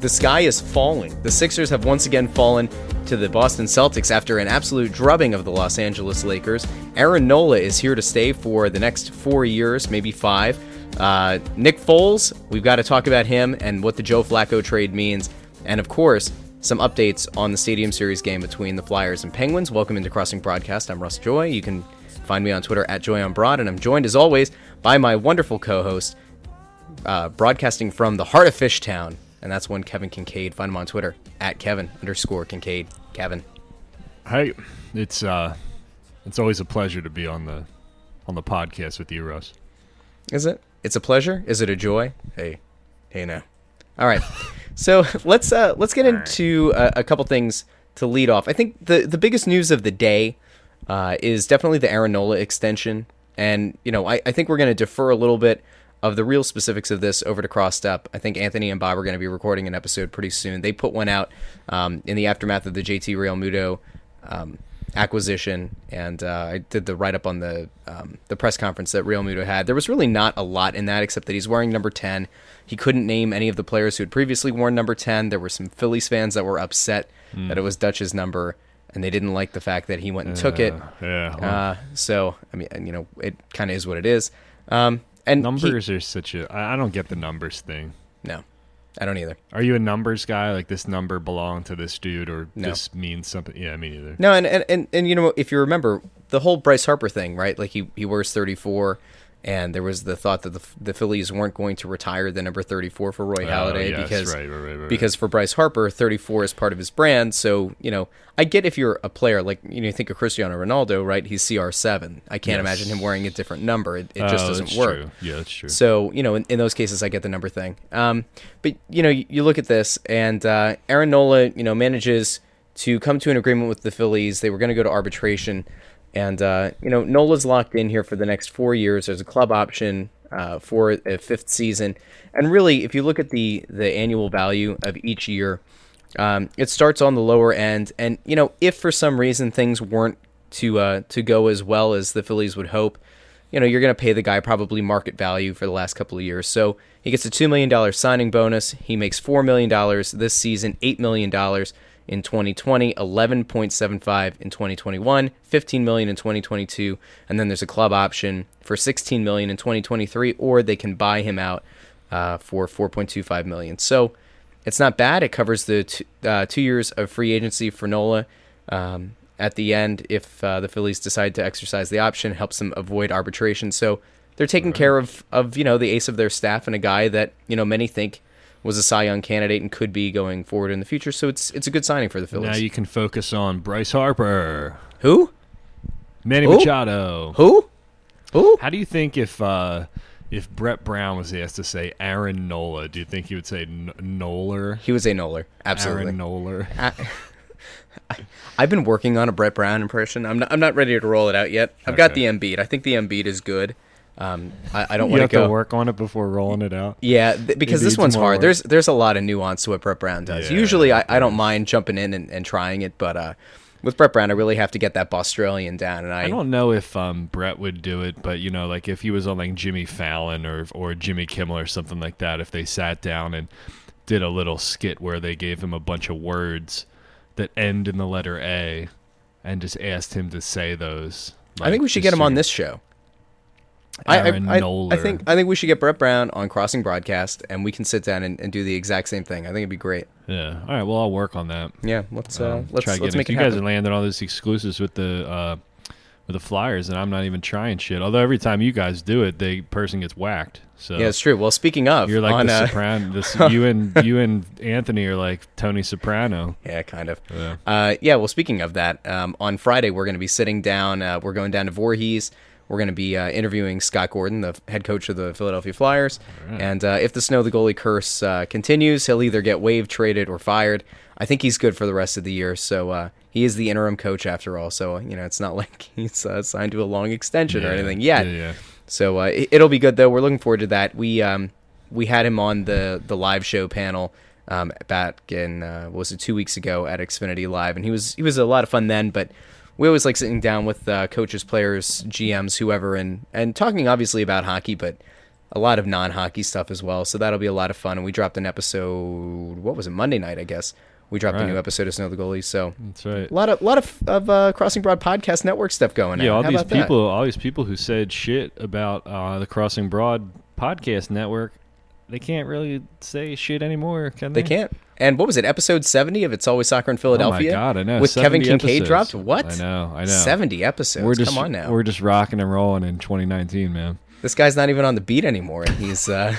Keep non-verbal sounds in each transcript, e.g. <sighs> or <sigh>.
the sky is falling. The Sixers have once again fallen to the Boston Celtics after an absolute drubbing of the Los Angeles Lakers. Aaron Nola is here to stay for the next four years, maybe five. Uh, Nick Foles, we've got to talk about him and what the Joe Flacco trade means. And of course, some updates on the Stadium Series game between the Flyers and Penguins. Welcome into Crossing Broadcast. I'm Russ Joy. You can find me on Twitter at Joy on Broad, and I'm joined as always by my wonderful co-host, uh, broadcasting from the heart of Fishtown, and that's one Kevin Kincaid. Find him on Twitter at Kevin underscore Kincaid. Kevin. Hey, it's uh, it's always a pleasure to be on the on the podcast with you, Russ. Is it? It's a pleasure. Is it a joy? Hey, hey now. All right. So <laughs> let's uh, let's get into a, a couple things to lead off. I think the the biggest news of the day uh, is definitely the Aaron Nola extension, and you know I, I think we're going to defer a little bit of the real specifics of this over to Crossstep. I think Anthony and Bob are going to be recording an episode pretty soon. They put one out um, in the aftermath of the JT Realmuto um, acquisition, and uh, I did the write up on the um, the press conference that Realmuto had. There was really not a lot in that, except that he's wearing number ten. He couldn't name any of the players who had previously worn number ten. There were some Phillies fans that were upset Hmm. that it was Dutch's number, and they didn't like the fact that he went and took it. Yeah, well, Uh, so I mean, you know, it kind of is what it is. Um, and he- numbers are such a. I I don't get the numbers thing. no, I don't either. Are you a numbers guy? Like this number belonged to this dude, or No. this means something? Yeah, me neither. No, and, and, and, and you know, if you remember the whole Bryce Harper thing, right? Like he, he wears 34, and there was the thought that the, the Phillies weren't going to retire the number 34 for Roy Oh, Halladay yes, because right, right, right, because for Bryce Harper, 34 is part of his brand. So you know, I get if you're a player like you know, you think of Cristiano Ronaldo, right? He's CR7. I can't Yes. imagine him wearing a different number. It, it just Oh, doesn't work. True. Yeah, that's true. So you know, in, in those cases, I get the number thing. Um, but you know, you, you look at this, and uh, Aaron Nola, you know, manages to come to an agreement with the Phillies. They were going to go to arbitration, and uh, you know, Nola's locked in here for the next four years. There's a club option uh, for a fifth season, and really, if you look at the the annual value of each year, um, it starts on the lower end. And you know, if for some reason things weren't to uh, to go as well as the Phillies would hope, you know, you're going to pay the guy probably market value for the last couple of years. So he gets a $2 million signing bonus. He makes $4 million this season, $8 million in 2020, 11.75 in 2021, 15 million in 2022, and then there's a club option for 16 million in 2023, or they can buy him out uh, for 4.25 million. So it's not bad. It covers the two, uh, two years of free agency for Nola. Um, at the end, if uh, the Phillies decide to exercise the option, helps them avoid arbitration. So they're taking care of, of you know the ace of their staff and a guy that you know many think was a Cy Young candidate and could be going forward in the future. So it's it's a good signing for the Phillies. now you can focus on Bryce Harper, Who? Manny Who? Machado. Who? Who? How do you think if uh, if Brett Brown was asked to say Aaron Nola, do you think he would say N- Noler? He would say Noler. Absolutely. Aaron Noler. <laughs> I've been working on a Brett Brown impression. I'm not, I'm not ready to roll it out yet. I've got the Okay. Embiid. I think the Embiid is good. Um, I, I don't want to work on it before rolling it out. Yeah, th- because this one's hard. work. There's there's a lot of nuance to what Brett Brown does. Yeah, Usually, I, I don't mind jumping in and, and trying it, but uh, with Brett Brown, I really have to get that Australian down. And I, I don't know if um, Brett would do it, but you know, like if he was on like Jimmy Fallon or or Jimmy Kimmel or something like that, if they sat down and did a little skit where they gave him a bunch of words that end in the letter A, and just asked him to say those. I think we should get him on this show. I, I, Aaron I, think I think we should get Brett Brown on Crossing Broadcast, and we can sit down and, and do the exact same thing. I think it'd be great. Yeah. All right. Well, I'll work on that. Yeah, let's uh, Um, let's try to let's get make it. You guys happen. are landing all these exclusives with the uh, with the Flyers, and I'm not even trying shit. Although every time you guys do it, the person gets whacked. So Yeah, it's true. Well, speaking of, you're like on, the uh, Soprano. This, <laughs> you and you and Anthony are like Tony Soprano. Yeah, kind of. Yeah. Uh, yeah. Well, speaking of that, um, on Friday we're going to be sitting down. Uh, we're going down to Voorhees. We're going to be uh, interviewing Scott Gordon, the head coach of the Philadelphia Flyers. And uh, if the snow the goalie curse uh, continues, he'll either get waived, traded, or fired. I think he's good for the rest of the year. So uh, he is the interim coach after all. So you know, it's not <laughs> like he's uh, signed to a long extension or anything yet. Yeah, yeah. So uh, it, it'll be good though. We're looking forward to that. We um, we had him on the the live show panel um, back in uh, what was it two weeks ago at Xfinity Live, and he was he was a lot of fun then. But we always like sitting down with uh, coaches, players, GMs, whoever, and and talking obviously about hockey, but a lot of non-hockey stuff as well. So that'll be a lot of fun. And we dropped an episode. What was it? Monday night, I guess. We dropped a new episode of Snow the Goalies. So That's right. a lot of lot of of uh, Crossing Broad podcast network stuff going Yeah, on. all How these about that? people, all these people who said shit about uh, the Crossing Broad podcast network, they can't really say shit anymore, can they? They can't. And what was it? Episode seventy of It's Always Soccer in Philadelphia. Oh my god, I know. With Kevin Kincaid episodes. dropped. What? I know, I know. Seventy episodes. We're just Come on now. we're just rocking and rolling in 2019, man. This guy's not even on the beat anymore, and he's uh,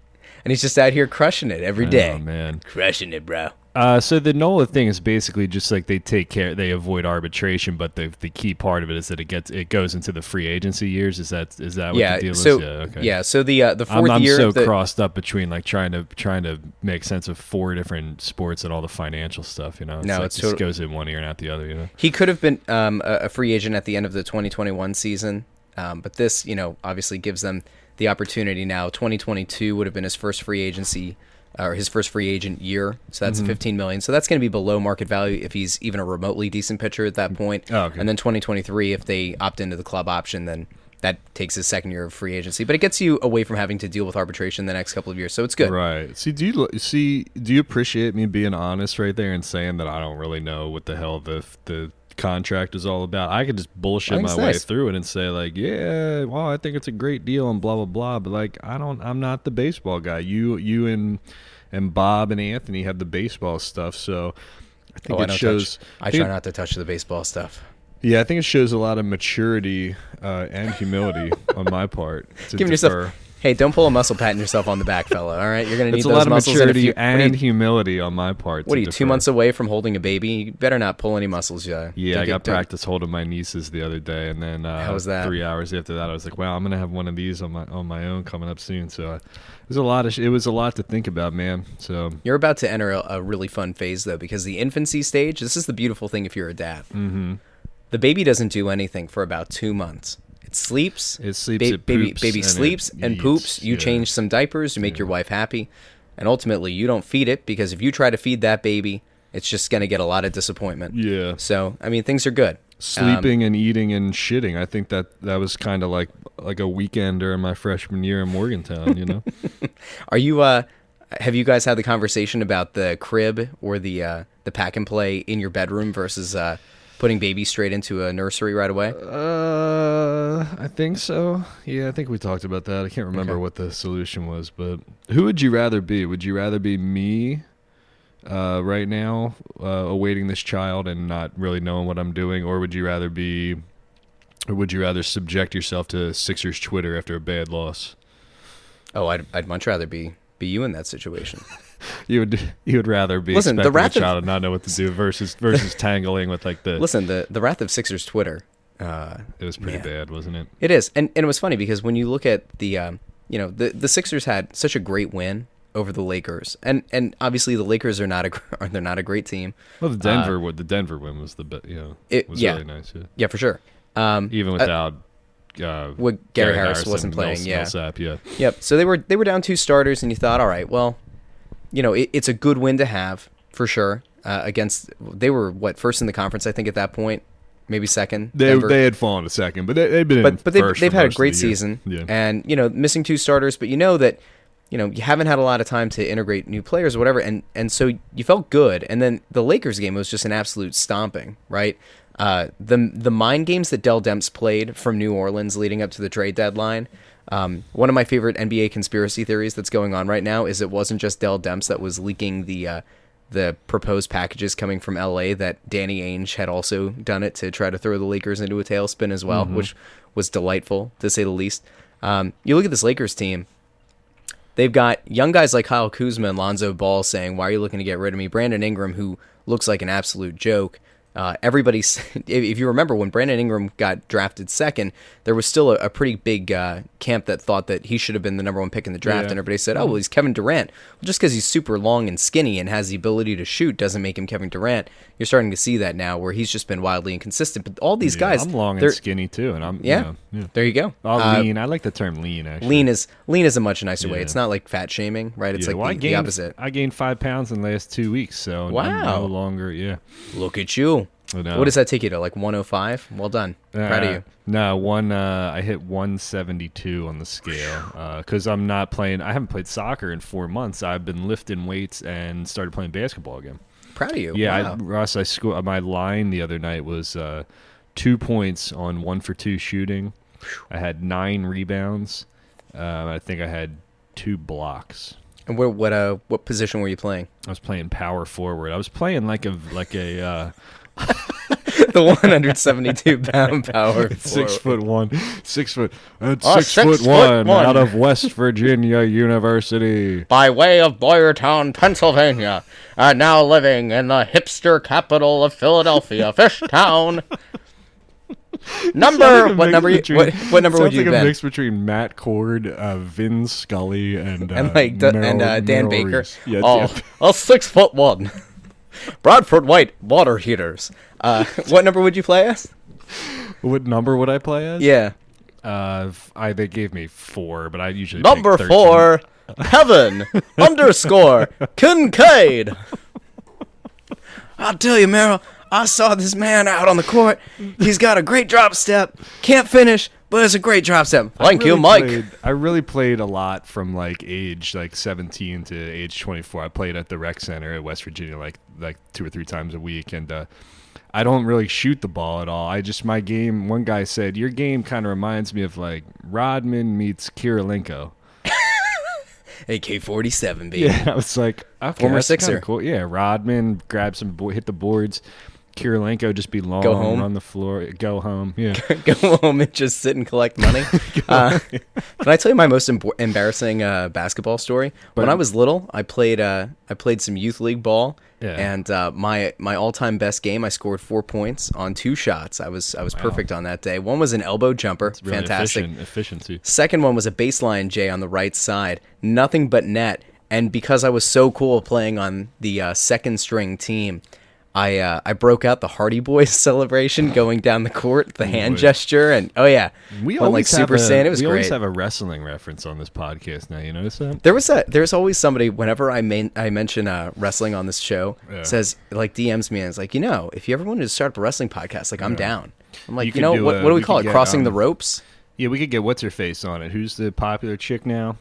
<laughs> and he's just out here crushing it every day. Oh man. Crushing it, bro. Uh, so the Nola thing is basically just like they take care, they avoid arbitration, but the the key part of it is that it gets it goes into the free agency years. Is that is that what yeah. the deal so is? Yeah, okay. yeah. So the uh, the 4th I'm, I'm year. so the, crossed up between like trying to trying to make sense of four different sports and all the financial stuff. You know, it's No, like it's just goes in one ear and out the other. You know, He could have been um, a, free agent at the end of the 2021 season, um, but this, you know, obviously gives them the opportunity now. 2022 would have been his first free agency or his first free agent year, so Mm-hmm. that's 15 million. So that's going to be below market value if he's even a remotely decent pitcher at that point. Oh, okay. And then 2023, if they opt into the club option, then that takes his second year of free agency. But it gets you away from having to deal with arbitration the next couple of years, so it's good. right? See, do you see? Do you appreciate me being honest right there and saying that I don't really know what the hell the the contract is all about? I could just bullshit my way nice. through it and say like, yeah, well, I think it's a great deal and blah blah blah. But like, I don't. I'm not the baseball guy. You you and and Bob and Anthony have the baseball stuff, so. I think Oh, it don't shows. touch. I try it- not to touch the baseball stuff. Yeah, I think it shows a lot of maturity uh, and humility <laughs> on my part. To Giving defer. yourself, hey, don't pull a muscle patting yourself on the back, fella. All right, you're gonna need It's a those lot of muscles. in a maturity few- are you- and humility on my part. What are you, two months away from holding a baby? You better not pull any muscles, yeah. Yeah, Don't I got practice holding my nieces the other day, and then uh, How was that? Three hours after that, I was like, "Wow, I'm gonna have one of these on my on my own coming up soon." So uh, it was a lot of sh- it was a lot to think about, man. So You're about to enter a, a really fun phase, though, because the infancy stage, this is the beautiful thing if you're a dad. Mm-hmm. The baby doesn't do anything for about two months. It sleeps. It sleeps, ba- it baby poops, baby and it sleeps and eats, poops. You yeah. change some diapers. You make your wife happy. And ultimately, you don't feed it because if you try to feed that baby, it's just going to get a lot of disappointment. yeah, So, I mean, things are good. Um, sleeping and eating and shitting. I think that that was kind of like like a weekend during my freshman year in Morgantown. You know. <laughs> Are you uh have you guys had the conversation about the crib or the uh the pack and play in your bedroom versus uh putting baby straight into a nursery right away? Uh, I think so. Yeah, I think we talked about that. I can't remember Okay. what the solution was, but who would you rather be? Would you rather be me uh, right now, uh, awaiting this child and not really knowing what I'm doing, or would you rather be, or would you rather subject yourself to Sixers Twitter after a bad loss? Oh, I'd I'd much rather be be you in that situation. <laughs> You would you would rather be Listen, the wrath a of- child and not know what to do versus versus <laughs> tangling with like the. Listen, the the wrath of Sixers Twitter, uh it was pretty man. bad, wasn't it? it is. And and it was funny because when you look at the um you know, the the Sixers had such a great win over the Lakers. And and obviously the Lakers are not a <laughs> gr- they're not a great team. Well, the Denver what the Denver win was the best. You know, It- was yeah. really nice. Yeah. Yeah, for sure. Um even uh, without uh, With Gary Harris Harrison, wasn't playing, Mills- yeah. Millsap, yeah. Yep. So they were they were down two starters, and you thought, all right, well, you know, it, it's a good win to have for sure uh, against. They were what first in the conference, I think, at that point, maybe second. They Denver. they had fallen a second, but they, they've been in but but they've they've had a great season, Yeah, and you know, missing two starters, but you know that. You know, you haven't had a lot of time to integrate new players or whatever, and and so you felt good. And then the Lakers game was just an absolute stomping, right? Uh, the the mind games that Dell Demps played from New Orleans leading up to the trade deadline. Um, one of my favorite NBA conspiracy theories that's going on right now is it wasn't just Dell Demps that was leaking the uh, the proposed packages coming from LA. That Danny Ainge had also done it to try to throw the Lakers into a tailspin as well, which was delightful to say the least. Um, you look at this Lakers team. They've got young guys like Kyle Kuzma and Lonzo Ball saying, "Why are you looking to get rid of me?" Brandon Ingram, who looks like an absolute joke. Uh, everybody's, <laughs> if if you remember when Brandon Ingram got drafted second, there was still a, a pretty big uh, camp that thought that he should have been the number one pick in the draft, Yeah. and everybody said, "Oh, well, he's Kevin Durant." Well, just because he's super long and skinny and has the ability to shoot doesn't make him Kevin Durant. You're starting to see that now, where he's just been wildly inconsistent. But all these Yeah, guys, I'm long and skinny too, and I'm Yeah, you know, yeah. there you go. Oh, Uh, lean. I like the term lean. Actually, lean is lean is a much nicer way. It's not like fat shaming, right? It's Yeah, well, I like the, the gained- opposite. I gained five pounds in the last two weeks, so Wow. no longer. Yeah, Look at you. I know. What does that take you to? Like 105? Well done. Proud of Uh, you. No, one. Uh, I hit 172 on the scale because I'm not playing. I haven't played soccer in four months. I've been lifting weights and started playing basketball again. Proud of you. Yeah, Wow. I, Ross. I scored. My line the other night was uh, two points on one for two shooting. I had nine rebounds. Um, I think I had two blocks. and what what uh what position were you playing? I was playing power forward. I was playing like a like a uh, <laughs> the 172 pound power. six foot one, six foot, uh, Oh, six, six foot, foot one, one. out of West Virginia University. By way of Boyertown, Pennsylvania, and now living in the hipster capital of Philadelphia, <laughs> Fishtown. <laughs> Number what number? You, what, what number would you like a been? mix between Matt Cord, uh, Vin Scully, and uh, and like D- Merrill- and uh, Dan Baker. Yeah, oh, yeah. a six foot one. Bradford White water heaters. Uh, what number would you play as? What number would I play as? Yeah, Uh, f- I they gave me four, but I usually number pick 13. four, Kevin <laughs> underscore Kincaid. I'll tell you, Merrill. I saw this man out on the court. He's got a great drop step. Can't finish, but it's a great drop step. I Thank you, Mike. played- I really played a lot from like age like 17 to age 24. I played at the rec center at West Virginia like like two or three times a week, and uh, I don't really shoot the ball at all. I just my game. One guy said your game kind of reminds me of like Rodman meets Kirilenko. AK <laughs> forty seven, baby. Yeah, I was like, okay, Former that's Sixer. Cool. Yeah, Rodman grab some, bo- hit the boards. Kirilenko just be long, Go home. run the floor, go home. Yeah, <laughs> go home and just sit and collect money. <laughs> uh, can I tell you my most embo- embarrassing uh, basketball story? when I was little, I played uh, I played some youth league ball, Yeah. and uh, my my all time best game, I scored four points on two shots. I was I was perfect on that day. One was an elbow jumper, really fantastic. efficient, efficiency. Second one was a baseline J on the right side, nothing but net. And because I was so cool playing on the uh, second string team, I uh, I broke out the Hardy Boys <laughs> celebration <gasps> going down the court, the hand gesture, and oh yeah, We went like Super a, Saiyan. It was we great. always have a wrestling reference on this podcast now. You notice that? there was a there's always somebody whenever I main, I mention uh, wrestling on this show Yeah. says like DMs me and it's like you know if you ever wanted to start up a wrestling podcast like I'm down. I'm like You you, know do what, a- what do we, we call it crossing the um, ropes? Yeah, we could get what's her face on it. Who's the popular chick now?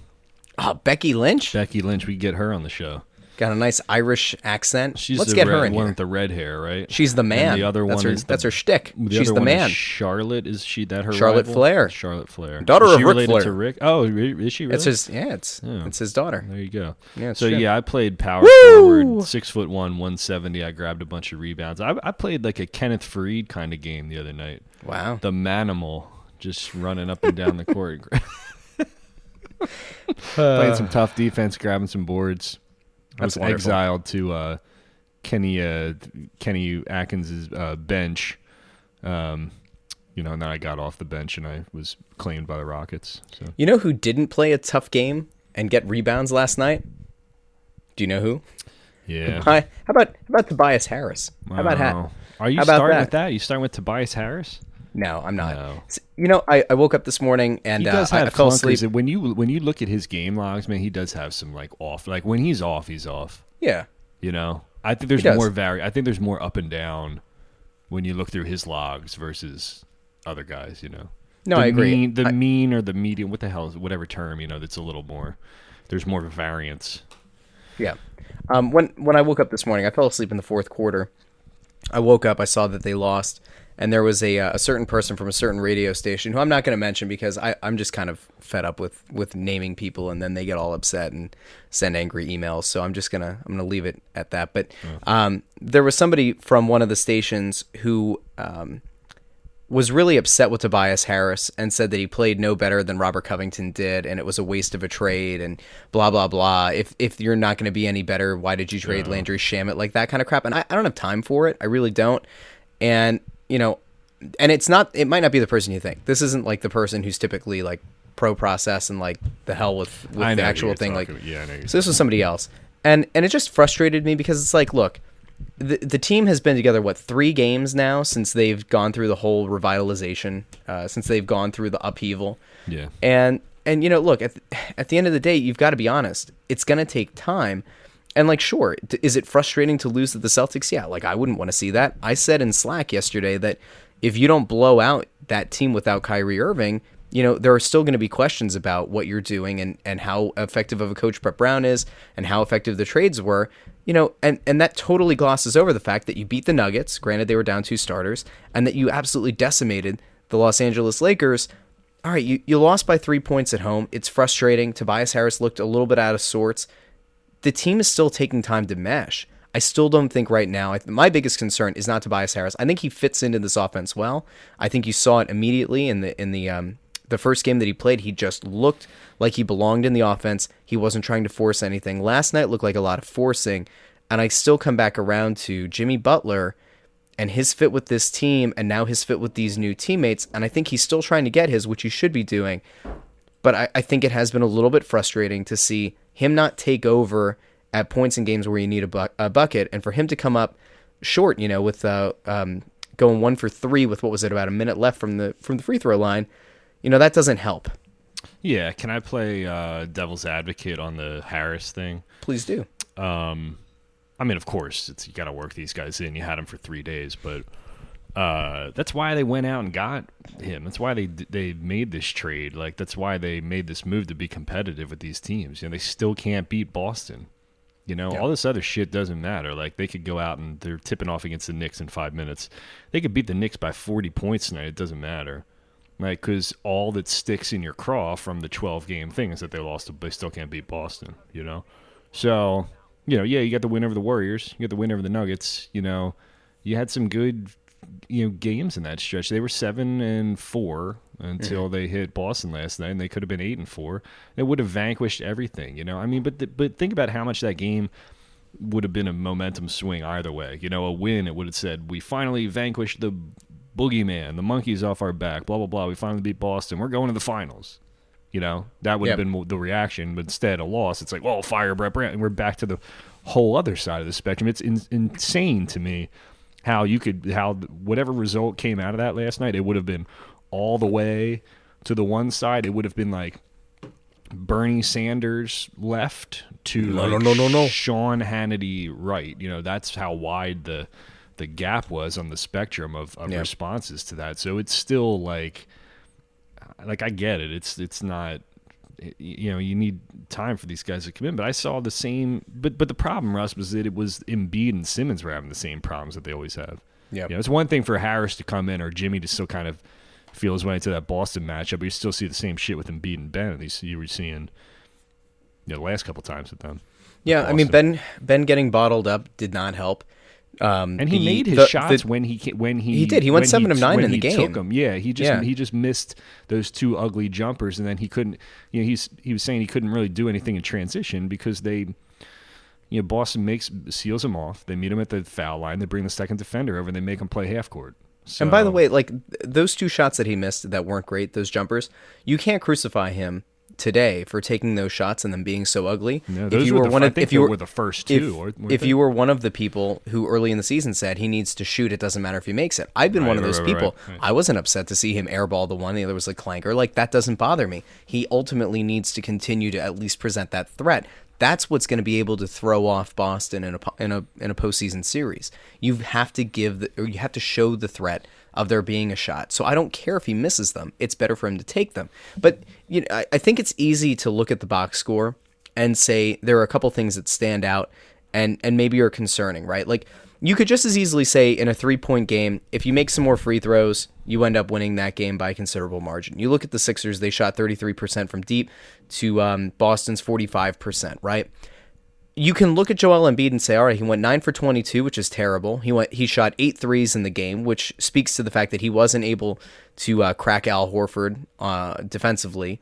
Oh, Becky Lynch Becky Lynch. We could get her on the show. Got a nice Irish accent. She's Let's get red, her in one here. with the red hair, right? She's the man. And the other that's one her, is the- that's her shtick. The She's the man. Charlotte is she that her Charlotte rival? Flair. Charlotte Flair, Daughter is of she Ric related Flair. to Rick? Oh, is she really? It's his yeah, it's Yeah. it's his daughter. There you go. Yeah, so true. yeah, I played power Woo! forward, six foot one, one seventy. I grabbed a bunch of rebounds. I, I played like a Kenneth Faried kind of game the other night. Wow. The manimal just running up and down the court, <laughs> <laughs> playing uh, some tough defense, grabbing some boards. I was wonderful. exiled to uh, Kenny uh, Kenny Atkins's uh, bench. Um, you know, and then I got off the bench and I was claimed by the Rockets. So You know who didn't play a tough game and get rebounds last night? Do you know who? yeah. How about how about Tobias Harris? How about Wow. that? Are you How about starting that? with that? You starting with Tobias Harris? No, I'm not. No. You know, I, I woke up this morning and He uh, does I, have I fell clunkers. asleep. When you when you look at his game logs, man, he does have some like off. Like when he's off, he's off. Yeah. You know, I think there's more vari. I think there's more up and down when you look through his logs versus other guys. You know. No, the I agree. Mean, the I- mean or the medium, what the hell is whatever term you know that's a little more. There's more variance. Yeah. Um, when when I woke up this morning, I fell asleep in the fourth quarter. I woke up, I saw that they lost, and there was a uh, a certain person from a certain radio station who I'm not going to mention because I I'm just kind of fed up with with naming people and then they get all upset and send angry emails. So I'm just gonna I'm gonna leave it at that. But um, there was somebody from one of the stations who um, was really upset with Tobias Harris and said that he played no better than Robert Covington did, and it was a waste of a trade, and blah blah blah. If if you're not going to be any better, why did you trade Landry Shamet like that kind of crap? And I, I don't have time for it. I really don't. And you know, and it's not. It might not be the person you think. This isn't like the person who's typically like pro process and like the hell with with the actual thing. Like about. yeah, I know. so this was somebody else, and and it just frustrated me because it's like, look, the the team has been together what three games now since they've gone through the whole revitalization, uh, since they've gone through the upheaval, Yeah. and and you know, look at at the end of the day, you've got to be honest. It's going to take time, And like, sure, is it frustrating to lose to the Celtics? Yeah, like I wouldn't want to see that. I said in Slack yesterday that if you don't blow out that team without Kyrie Irving, you know, there are still going to be questions about what you're doing and, and how effective of a coach Brett Brown is and how effective the trades were. You know, and, and that totally glosses over the fact that you beat the Nuggets, granted they were down two starters, and that you absolutely decimated the Los Angeles Lakers. All right, you, you lost by three points at home. It's frustrating. Tobias Harris looked a little bit out of sorts. The team is still taking time to mesh. I still don't think right now. My biggest concern is not Tobias Harris. I think he fits into this offense well. I think you saw it immediately in the in the um, the first game that he played. He just looked like he belonged in the offense. He wasn't trying to force anything. Last night looked like a lot of forcing, and I still come back around to Jimmy Butler and his fit with this team, and now his fit with these new teammates. And I think he's still trying to get his, which he should be doing. But I, I think it has been a little bit frustrating to see him not take over at points in games where you need a, bu- a bucket, and for him to come up short, you know, with uh, um, going one for three with what was it about a minute left from the from the free throw line, you know, that doesn't help. Yeah, can I play uh, devil's advocate on the Harris thing? Please do. Um, I mean, of course, it's you got to work these guys in. You had them for three days, but uh, that's why they went out and got him. That's why they they made this trade. Like that's why they made this move to be competitive with these teams. You know, they still can't beat Boston. You know, Yeah. all this other shit doesn't matter. Like they could go out and they're tipping off against the Knicks in five minutes. They could beat the Knicks by forty points tonight. It doesn't matter. Right, because all that sticks in your craw from the 12 game thing is that they lost, to, they still can't beat Boston, you know? So, you know, yeah, you got the win over the Warriors, you got the win over the Nuggets, you know, you had some good, you know, games in that stretch. They were seven and four until mm-hmm. they hit Boston last night, and they could have been eight and four. They would have vanquished everything, you know? I mean, but, the, but think about how much that game would have been a momentum swing either way. You know, a win, it would have said, we finally vanquished the boogeyman, the monkey's off our back, blah, blah, blah. We finally beat Boston. We're going to the finals. You know, that would have been the reaction. But instead, a loss, it's like, well, fire Brett Brown. And we're back to the whole other side of the spectrum. It's in- insane to me how you could, how whatever result came out of that last night, it would have been all the way to the one side. It would have been like, Bernie Sanders left to No, like no, no, no, no. Sean Hannity right. You know, that's how wide the the gap was on the spectrum of, of Yeah. responses to that. So it's still like like I get it. It's it's not you know, you need time for these guys to come in. But I saw the same but but the problem, Russ, was that it was Embiid and Simmons were having the same problems that they always have. Yeah. You know, it's one thing for Harris to come in or Jimmy to still kind of feel his way into that Boston matchup, but you still see the same shit with Embiid and Ben. At least you were seeing you know, the last couple times with them. Yeah, I mean Ben Ben getting bottled up did not help. Um, And he the- made his the- shots the- when he when he He did. He went seven of nine in the he game. Took 'em. Yeah, he just Yeah. he just missed those two ugly jumpers, and then he couldn't. You know, he's he was saying he couldn't really do anything in transition because they, you know, Boston makes seals him off. They meet him at the foul line. They bring the second defender over. and They make him play half court. So, And by the way, like those two shots that he missed that weren't great, those jumpers, you can't crucify him today for taking those shots and them being so ugly. No, if you were were one of if you were, were the first two, weren't if you were one of the people who early in the season said he needs to shoot, it doesn't matter if he makes it. I've been Right, one of those right, people. right. I wasn't upset to see him airball the one, the other was a clanker. Like that doesn't bother me. He ultimately needs to continue to at least present that threat. That's what's going to be able to throw off Boston in a in a in a postseason series. You have to give the, or you have to show the threat of there being a shot. So I don't care if he misses them. It's better for him to take them. But you know, I, I think it's easy to look at the box score and say there are a couple things that stand out and and maybe are concerning, right? Like you could just as easily say in a three point game, if you make some more free throws, you end up winning that game by a considerable margin. You look at the Sixers; they shot 33% from deep to um, Boston's 45%, right? you can look at Joel Embiid and say, all right, he went nine for 22, which is terrible. He went, he shot eight threes in the game, which speaks to the fact that he wasn't able to uh, crack Al Horford uh, defensively.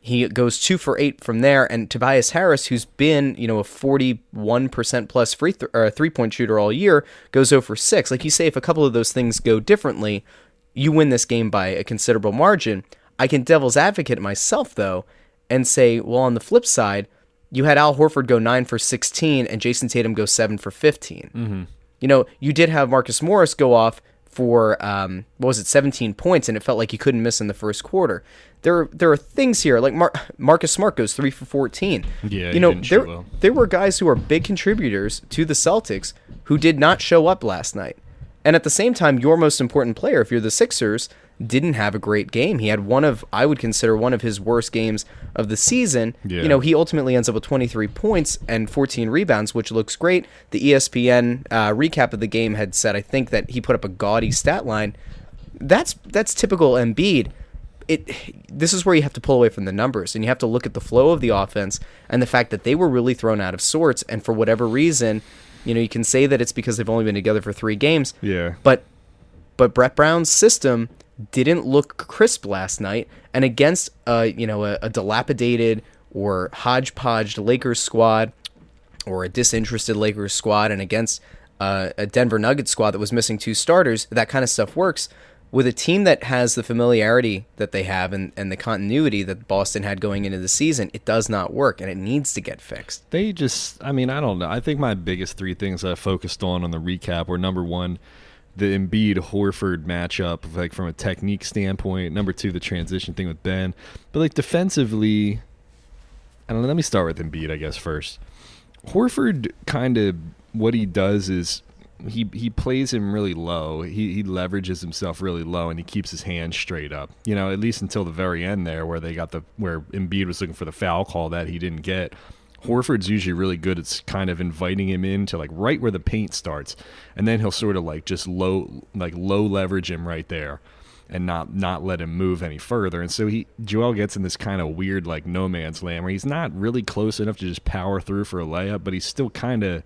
He goes two for eight from there, and Tobias Harris, who's been you know a 41% plus free th- or three point shooter all year, goes over six. Like you say, if a couple of those things go differently, you win this game by a considerable margin. I can devil's advocate myself though, and say, well, on the flip side, you had Al Horford go nine for 16 and Jayson Tatum go seven for 15. Mm-hmm. You know, you did have Marcus Morris go off for um, what was it, 17 points, and it felt like he couldn't miss in the first quarter. There, there are things here like Mar- Marcus Smart goes three for 14. Yeah, you know there well. there were guys who are big contributors to the Celtics who did not show up last night. And at the same time, your most important player, if you're the Sixers, didn't have a great game. He had one of, I would consider one of his worst games of the season. Yeah. You know, he ultimately ends up with 23 points and 14 rebounds, which looks great. The ESPN uh, recap of the game had said, I think that he put up a gaudy stat line. That's that's typical Embiid. It this is where you have to pull away from the numbers and you have to look at the flow of the offense and the fact that they were really thrown out of sorts and for whatever reason, you know, you can say that it's because they've only been together for 3 games, Yeah. but but Brett Brown's system didn't look crisp last night, and against a you know a, a dilapidated or hodgepodge Lakers squad or a disinterested Lakers squad, and against uh, a Denver Nuggets squad that was missing two starters, that kind of stuff works. With a team that has the familiarity that they have and, and the continuity that Boston had going into the season, it does not work, and it needs to get fixed. They just, I mean, I don't know. I think my biggest three things I focused on on the recap were number one, the Embiid Horford matchup, like from a technique standpoint. Number two, the transition thing with Ben. But like defensively, I don't know. Let me start with Embiid, I guess first. Horford kind of what he does is he he plays him really low. He he leverages himself really low and he keeps his hands straight up. You know, at least until the very end there where they got the where Embiid was looking for the foul call that he didn't get. Horford's usually really good at kind of inviting him in to like right where the paint starts, and then he'll sort of like just low like low leverage him right there, and not not let him move any further. And so he Joel gets in this kind of weird like no man's land where he's not really close enough to just power through for a layup, but he's still kind of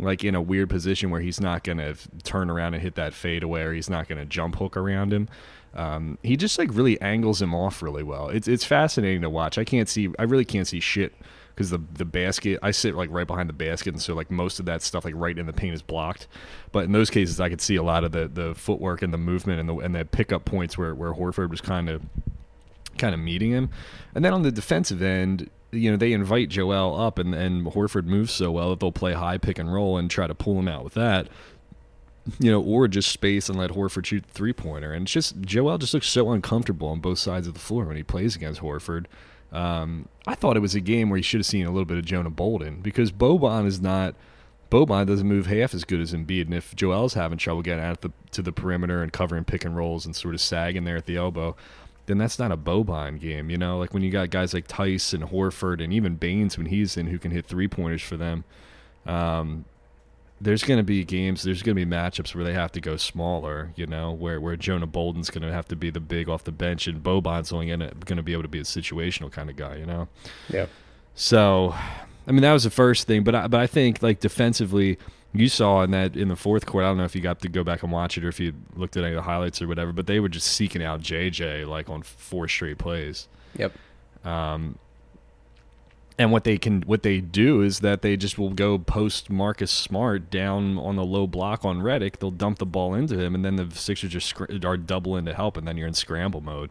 like in a weird position where he's not gonna turn around and hit that fade away, or he's not gonna jump hook around him. Um, he just like really angles him off really well. It's it's fascinating to watch. I can't see, I really can't see shit because the the basket. I sit like right behind the basket, and so like most of that stuff like right in the paint is blocked. But in those cases, I could see a lot of the the footwork and the movement and the and the pickup points where where Horford was kind of kind of meeting him. And then on the defensive end, you know, they invite Joel up and, and Horford moves so well that they'll play high pick and roll and try to pull him out with that. You know, or just space and let Horford shoot the three pointer. And it's just Joel just looks so uncomfortable on both sides of the floor when he plays against Horford. Um, I thought it was a game where you should have seen a little bit of Jonah Bolden because Boban is not Boban doesn't move half as good as Embiid, and if Joel's having trouble getting out the, to the perimeter and covering pick and rolls and sort of sagging there at the elbow, then that's not a Boban game, you know. Like when you got guys like Theis and Horford and even Baynes when he's in who can hit three pointers for them. Um, there's going to be games, there's going to be matchups where they have to go smaller, you know, where where Jonah Bolden's going to have to be the big off the bench, and Boban's only going to be able to be a situational kind of guy, you know. Yeah. So, I mean, that was the first thing, but I, but I think like defensively, you saw in that in the fourth quarter. I don't know if you got to go back and watch it or if you looked at any of the highlights or whatever, but they were just seeking out JJ like on four straight plays. Yep. Um, and what they can what they do is that they just will go post Marcus Smart down on the low block on Redick. They'll dump the ball into him, and then the Sixers just are doubling to help, and then you're in scramble mode.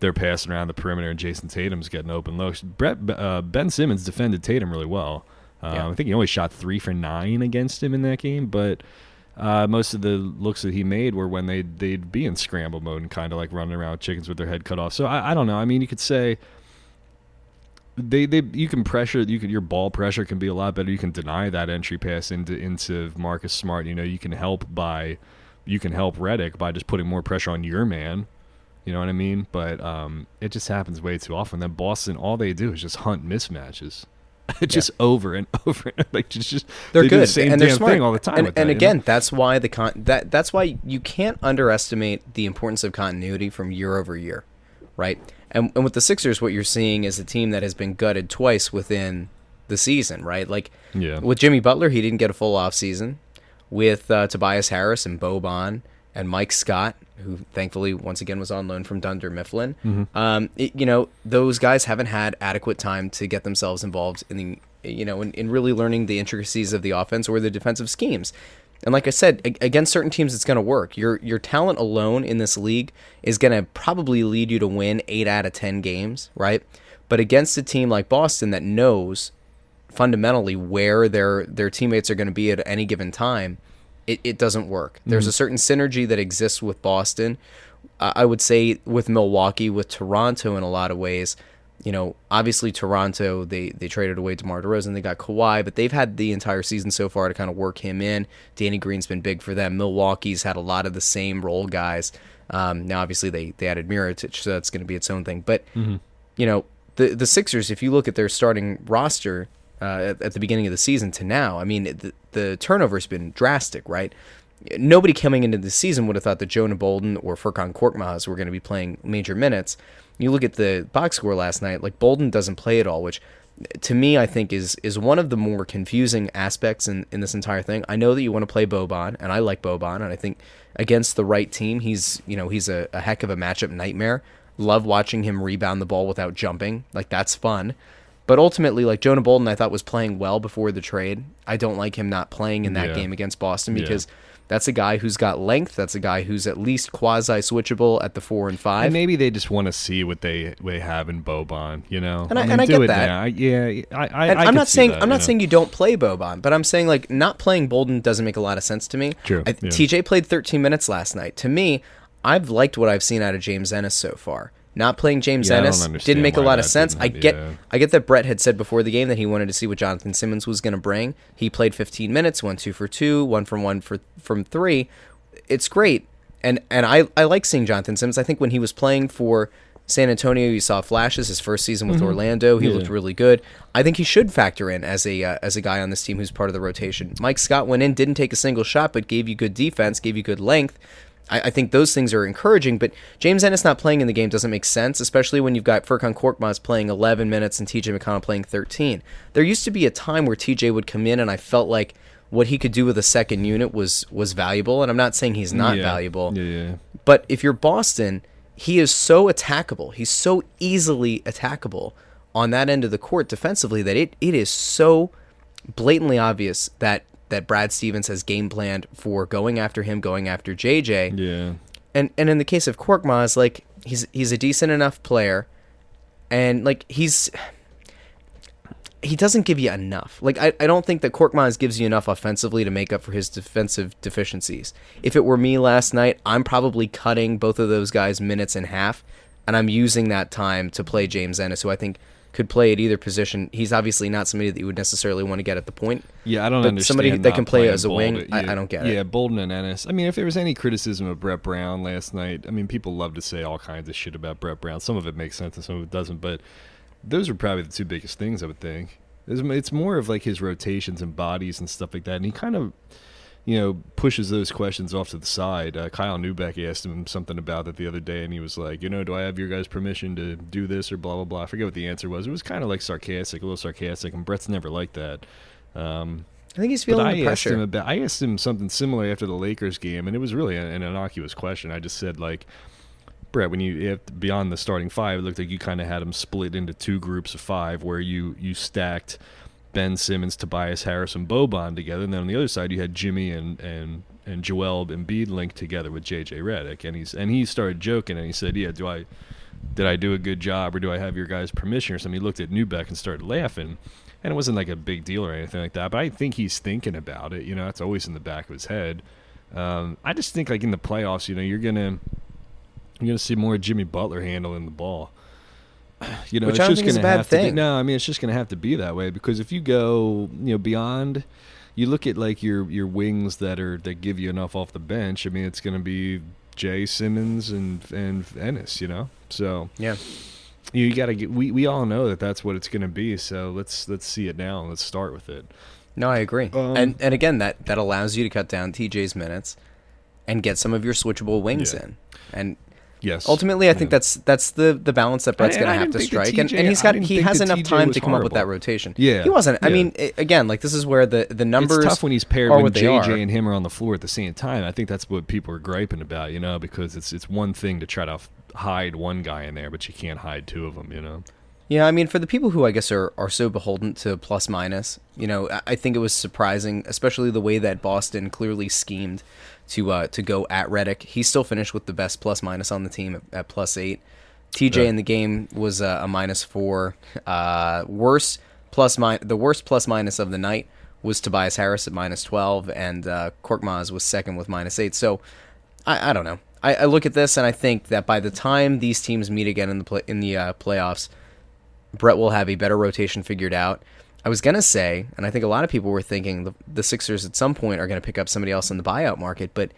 They're passing around the perimeter, and Jayson Tatum's getting open looks. Brett uh, Ben Simmons defended Tatum really well. Um, Yeah. I think he only shot three for nine against him in that game, but uh, most of the looks that he made were when they'd they'd be in scramble mode and kind of like running around with chickens with their head cut off. So I, I don't know. I mean, you could say they they you can pressure you can your ball pressure can be a lot better. You can deny that entry pass into into Marcus Smart. You know, you can help by you can help Redick by just putting more pressure on your man. You know what I mean? But um, it just happens way too often. Then Boston, all they do is just hunt mismatches. <laughs> just over and <laughs> over. and Like just, just They're they good the same and they're smart thing all the time. And, with that, and you know? again, that's why the con that that's why you can't underestimate the importance of continuity from year over year, right? And and with the Sixers, what you're seeing is a team that has been gutted twice within the season, right? Like Yeah. with Jimmy Butler, he didn't get a full off season. With uh, Tobias Harris and Boban and Mike Scott, who thankfully once again was on loan from Dunder Mifflin, Mm-hmm. um, it, you know those guys haven't had adequate time to get themselves involved in the you know in, in really learning the intricacies of the offense or the defensive schemes. And like I said, against certain teams, it's going to work. Your your talent alone in this league is going to probably lead you to win eight out of ten games, right? But against a team like Boston that knows fundamentally where their their teammates are going to be at any given time, it, it doesn't work. Mm-hmm. There's a certain synergy that exists with Boston. I I would say with Milwaukee, with Toronto in a lot of ways. You know, obviously Toronto, they they traded away DeMar DeRozan, they got Kawhi, but they've had the entire season so far to kind of work him in. Danny Green's been big for them. Milwaukee's had a lot of the same role guys. Um, now, obviously, they they added Mirotic, so that's going to be its own thing. But you know, the the Sixers, if you look at their starting roster uh, at, at the beginning of the season to now, I mean, the, the turnover's been drastic, right? Nobody coming into the season would have thought that Jonah Bolden or Furkan Korkmaz were going to be playing major minutes. You look at the box score last night, like Bolden doesn't play at all, which to me I think is is one of the more confusing aspects in, in this entire thing. I know that you want to play Boban, and I like Boban, and I think against the right team, he's you know he's a, a heck of a matchup nightmare. Love watching him rebound the ball without jumping, like that's fun. But ultimately, like Jonah Bolden, I thought was playing well before the trade. I don't like him not playing in that Yeah. game against Boston Yeah. That's a guy who's got length. That's a guy who's at least quasi switchable at the four and five. And maybe they just want to see what they they have in Boban, you know. And I- mean, and I do get it that. now. Yeah, I, I, I I'm not saying that, I'm not you know. saying you don't play Boban, but I'm saying like not playing Bolden doesn't make a lot of sense to me. True, I, yeah. TJ played 13 minutes last night. To me, I've liked what I've seen out of James Ennis so far. Not playing James Yeah, Ennis didn't make a lot of sense. I get yeah. I get that Brett had said before the game that he wanted to see what Jonathan Simmons was going to bring. He played 15 minutes, one two for two, one from one for from three. It's great, and and I I like seeing Jonathan Simmons. I think when he was playing for San Antonio, you saw flashes. His first season with Orlando, he Mm-hmm. Yeah. looked really good. I think he should factor in as a uh, as a guy on this team who's part of the rotation. Mike Scott went in, didn't take a single shot, but gave you good defense, gave you good length. I, I think those things are encouraging, but James Ennis not playing in the game doesn't make sense, especially when you've got Furkan Korkmaz playing 11 minutes and TJ McConnell playing 13. There used to be a time where TJ would come in, and I felt like what he could do with a second unit was was valuable. And I'm not saying he's not Yeah. valuable, Yeah, yeah. but if you're Boston, he is so attackable. He's so easily attackable on that end of the court defensively that it, it is so blatantly obvious that that Brad Stevens has game planned for going after him, going after JJ. Yeah. And and in the case of Korkmaz, like he's he's a decent enough player, and like he's he doesn't give you enough. Like I, I don't think that Korkmaz gives you enough offensively to make up for his defensive deficiencies. If it were me last night, I'm probably cutting both of those guys minutes in half, and I'm using that time to play James Ennis, who I think could play at either position. He's obviously not somebody that you would necessarily want to get at the point. Yeah, I don't But understand. somebody that can play as a wing, Bolden. I- yeah, I don't get it. Yeah, Bolden and Ennis. I mean, if there was any criticism of Brett Brown last night, I mean, people love to say all kinds of shit about Brett Brown. Some of it makes sense and some of it doesn't, but those are probably the two biggest things I would think. It's more of like his rotations and bodies and stuff like that, and he kind of, you know, pushes those questions off to the side. Uh, Kyle Neubeck asked him something about it the other day, and he was like, you know, do I have your guys' permission to do this or blah blah blah. I forget what the answer was. It was kind of like sarcastic, a little sarcastic, and Brett's never like that. Um, I think he's but feeling I the asked him pressure. about. I asked him something similar after the Lakers game, and it was really an, an innocuous question. I just said like, Brett, when you have beyond the starting five, it looked like you kind of had them split into two groups of five, where you you stacked Ben Simmons, Tobias Harris, and Boban together, and then on the other side you had Jimmy and and and Joel Embiid linked together with JJ Redick, and he's and he started joking and he said, "Yeah, do I did I do a good job or do I have your guys' permission or something?" He looked at Neubeck and started laughing. And it wasn't like a big deal or anything like that, but I think he's thinking about it. You know, that's always in the back of his head. Um, I just think like in the playoffs, you know, you're gonna you're gonna see more Jimmy Butler handling the ball. <sighs> You know, Which it's just gonna a bad have to be. No, I mean it's just gonna have to be that way because if you go, you know, beyond, you look at like your your wings that are that give you enough off the bench. I mean, it's gonna be Jay Simmons and and Ennis. You know, so Yeah. you got to get. We we all know that that's what it's gonna be. So let's let's see it now. Let's start with it. No, I agree. Um, and and again, that that allows you to cut down TJ's minutes and get some of your switchable wings Yeah. in. And Yes. ultimately, I think Yeah. that's that's the the balance that Brett's going to have to strike. And, TJ and he's I got he has enough TJ time to come up with that rotation. Yeah, he wasn't. I mean, i again, like this is where the the numbers. It's tough when he's paired are when JJ are. and him are on the floor at the same time. I think that's what people are griping about, you know, because it's it's one thing to try to f- hide one guy in there, but you can't hide two of them, you know. Yeah, I mean, for the people who I guess are, are so beholden to plus minus, you know, I- I think it was surprising, especially the way that Boston clearly schemed to uh, to go at Redick. He still finished with the best plus minus on the team at, at plus eight. TJ Yeah. in the game was uh, a minus four. Uh, worst plus min- the worst plus minus of the night was Tobias Harris at minus 12, and uh, Korkmaz was second with minus 8. So I, I don't know. I, I, look at this and I think that by the time these teams meet again in the play, in the uh, playoffs, Brett will have a better rotation figured out. I was gonna say, and I think a lot of people were thinking the, the Sixers at some point are gonna pick up somebody else in the buyout market, but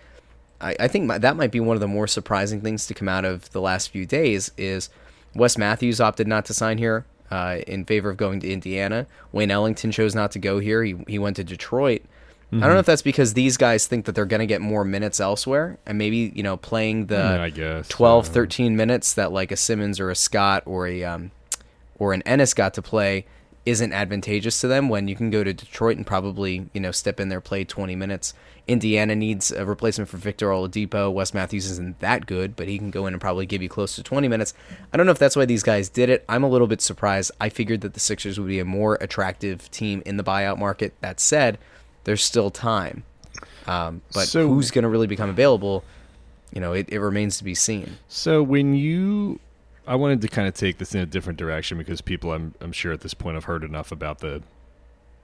I, I think my, that might be one of the more surprising things to come out of the last few days is Wes Matthews opted not to sign here uh, in favor of going to Indiana. Wayne Ellington chose not to go here. He he went to Detroit. Mm-hmm. I don't know if that's because these guys think that they're going to get more minutes elsewhere and maybe, you know, playing the yeah, I guess, 12, 13 minutes that like a Simmons or a Scott or a um, or an Ennis got to play isn't advantageous to them when you can go to Detroit and probably, you know, step in there, play 20 minutes. Indiana needs a replacement for Victor Oladipo. Wes Matthews isn't that good, but he can go in and probably give you close to 20 minutes. I don't know if that's why these guys did it. I'm a little bit surprised. I figured that the Sixers would be a more attractive team in the buyout market. That said, there's still time. Um, but so, who's going to really become available? You know, it, it remains to be seen. So when you I wanted to kind of take this in a different direction because people, I'm, I'm sure at this point, have heard enough about the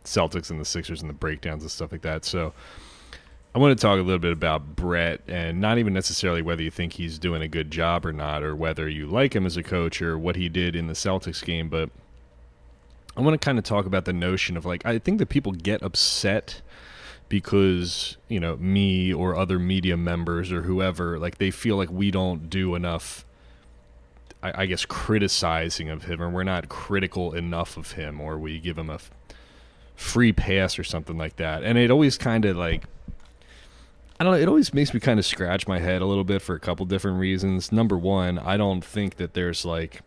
Celtics and the Sixers and the breakdowns and stuff like that. So I want to talk a little bit about Brett and not even necessarily whether you think he's doing a good job or not, or whether you like him as a coach or what he did in the Celtics game, but I want to kind of talk about the notion of like, I think that people get upset because you know me or other media members or whoever like they feel like we don't do enough I, I, guess criticizing of him, or we're not critical enough of him, or we give him a f- free pass or something like that. And it always kind of like I don't know. It always makes me kind of scratch my head a little bit for a couple different reasons. Number one, I don't think that there's like,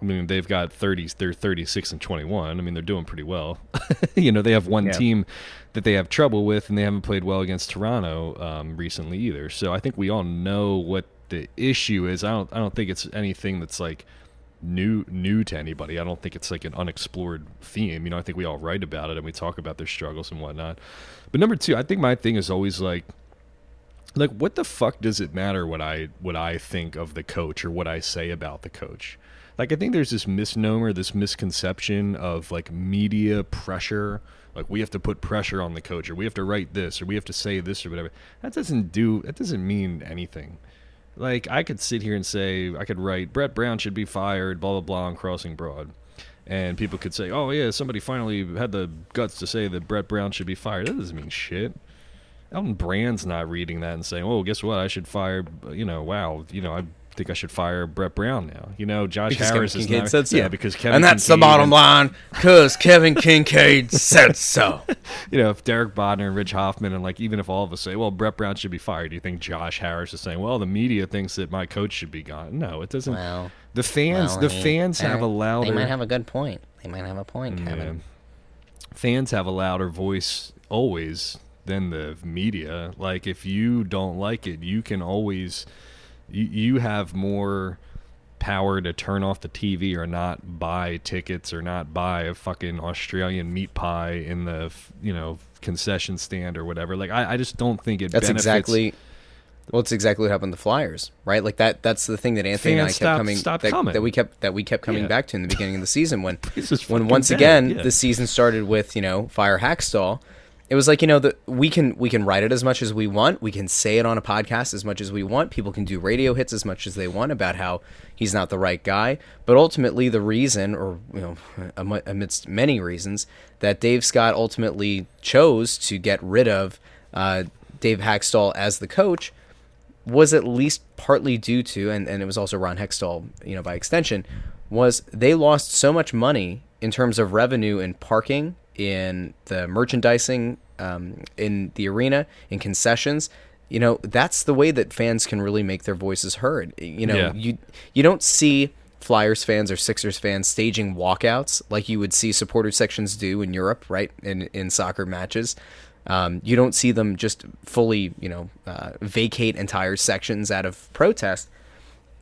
I mean, they've got 30s, they're 36 and 21. I mean, they're doing pretty well. <laughs> you know, they have one yeah. team that they have trouble with, and they haven't played well against Toronto um, recently either. So I think we all know what the issue is I don't I don't think it's anything that's like new new to anybody. I don't think it's like an unexplored theme. You know, I think we all write about it and we talk about their struggles and whatnot. But number two, I think my thing is always like like what the fuck does it matter what I what I think of the coach or what I say about the coach? Like I think there's this misnomer, this misconception of like media pressure. Like we have to put pressure on the coach or we have to write this or we have to say this or whatever. That doesn't do that doesn't mean anything. Like I could sit here and say I could write Brett Brown should be fired, blah blah blah, on Crossing Broad, and people could say, oh yeah, somebody finally had the guts to say that Brett Brown should be fired. That doesn't mean shit. Elton Brand's not reading that and saying, "Oh, guess what? I should fire." You know, wow. You know, I think I should fire Brett Brown now. You know, Josh because Harris Kevin is Kinkead not. said so. Yeah, because Kevin. And that's Kinkead the bottom line, because Kevin Kinkead said so. <laughs> You know, if Derek Bodner and Rich Hofmann and like even if all of us say, well, Brett Brown should be fired, do you think Josh Harris is saying, well, the media thinks that my coach should be gone? No, it doesn't. Well, the fans, well, the he- fans have a louder. They might have a good point. They might have a point, mm, Yeah. Kevin. Fans have a louder voice always than the media. Like if you don't like it, you can always you, you have more power to turn off the TV or not buy tickets or not buy a fucking Australian meat pie in the you know concession stand or whatever. Like I, I just don't think it. That's benefits- exactly. Well, it's exactly what happened to the Flyers, right? Like that. That's the thing that Anthony and I kept coming, that, coming. that we kept that we kept coming Yeah. back to in the beginning of the season when <laughs> when once bad, again yeah. the season started with you know fire Hakstol. It was like you know that we can we can write it as much as we want. We can say it on a podcast as much as we want. People can do radio hits as much as they want about how he's not the right guy. But ultimately, the reason, or you know, <laughs> amidst many reasons, that Dave Scott ultimately chose to get rid of uh, Dave Hakstol as the coach was at least partly due to, and, and it was also Ron Hextall, you know, by extension, was they lost so much money in terms of revenue in parking, in the merchandising, um, in the arena, in concessions. You know, that's the way that fans can really make their voices heard. You know, Yeah. you you don't see Flyers fans or Sixers fans staging walkouts like you would see supporter sections do in Europe, right? In in soccer matches. Um, you don't see them just fully, you know, uh, vacate entire sections out of protest.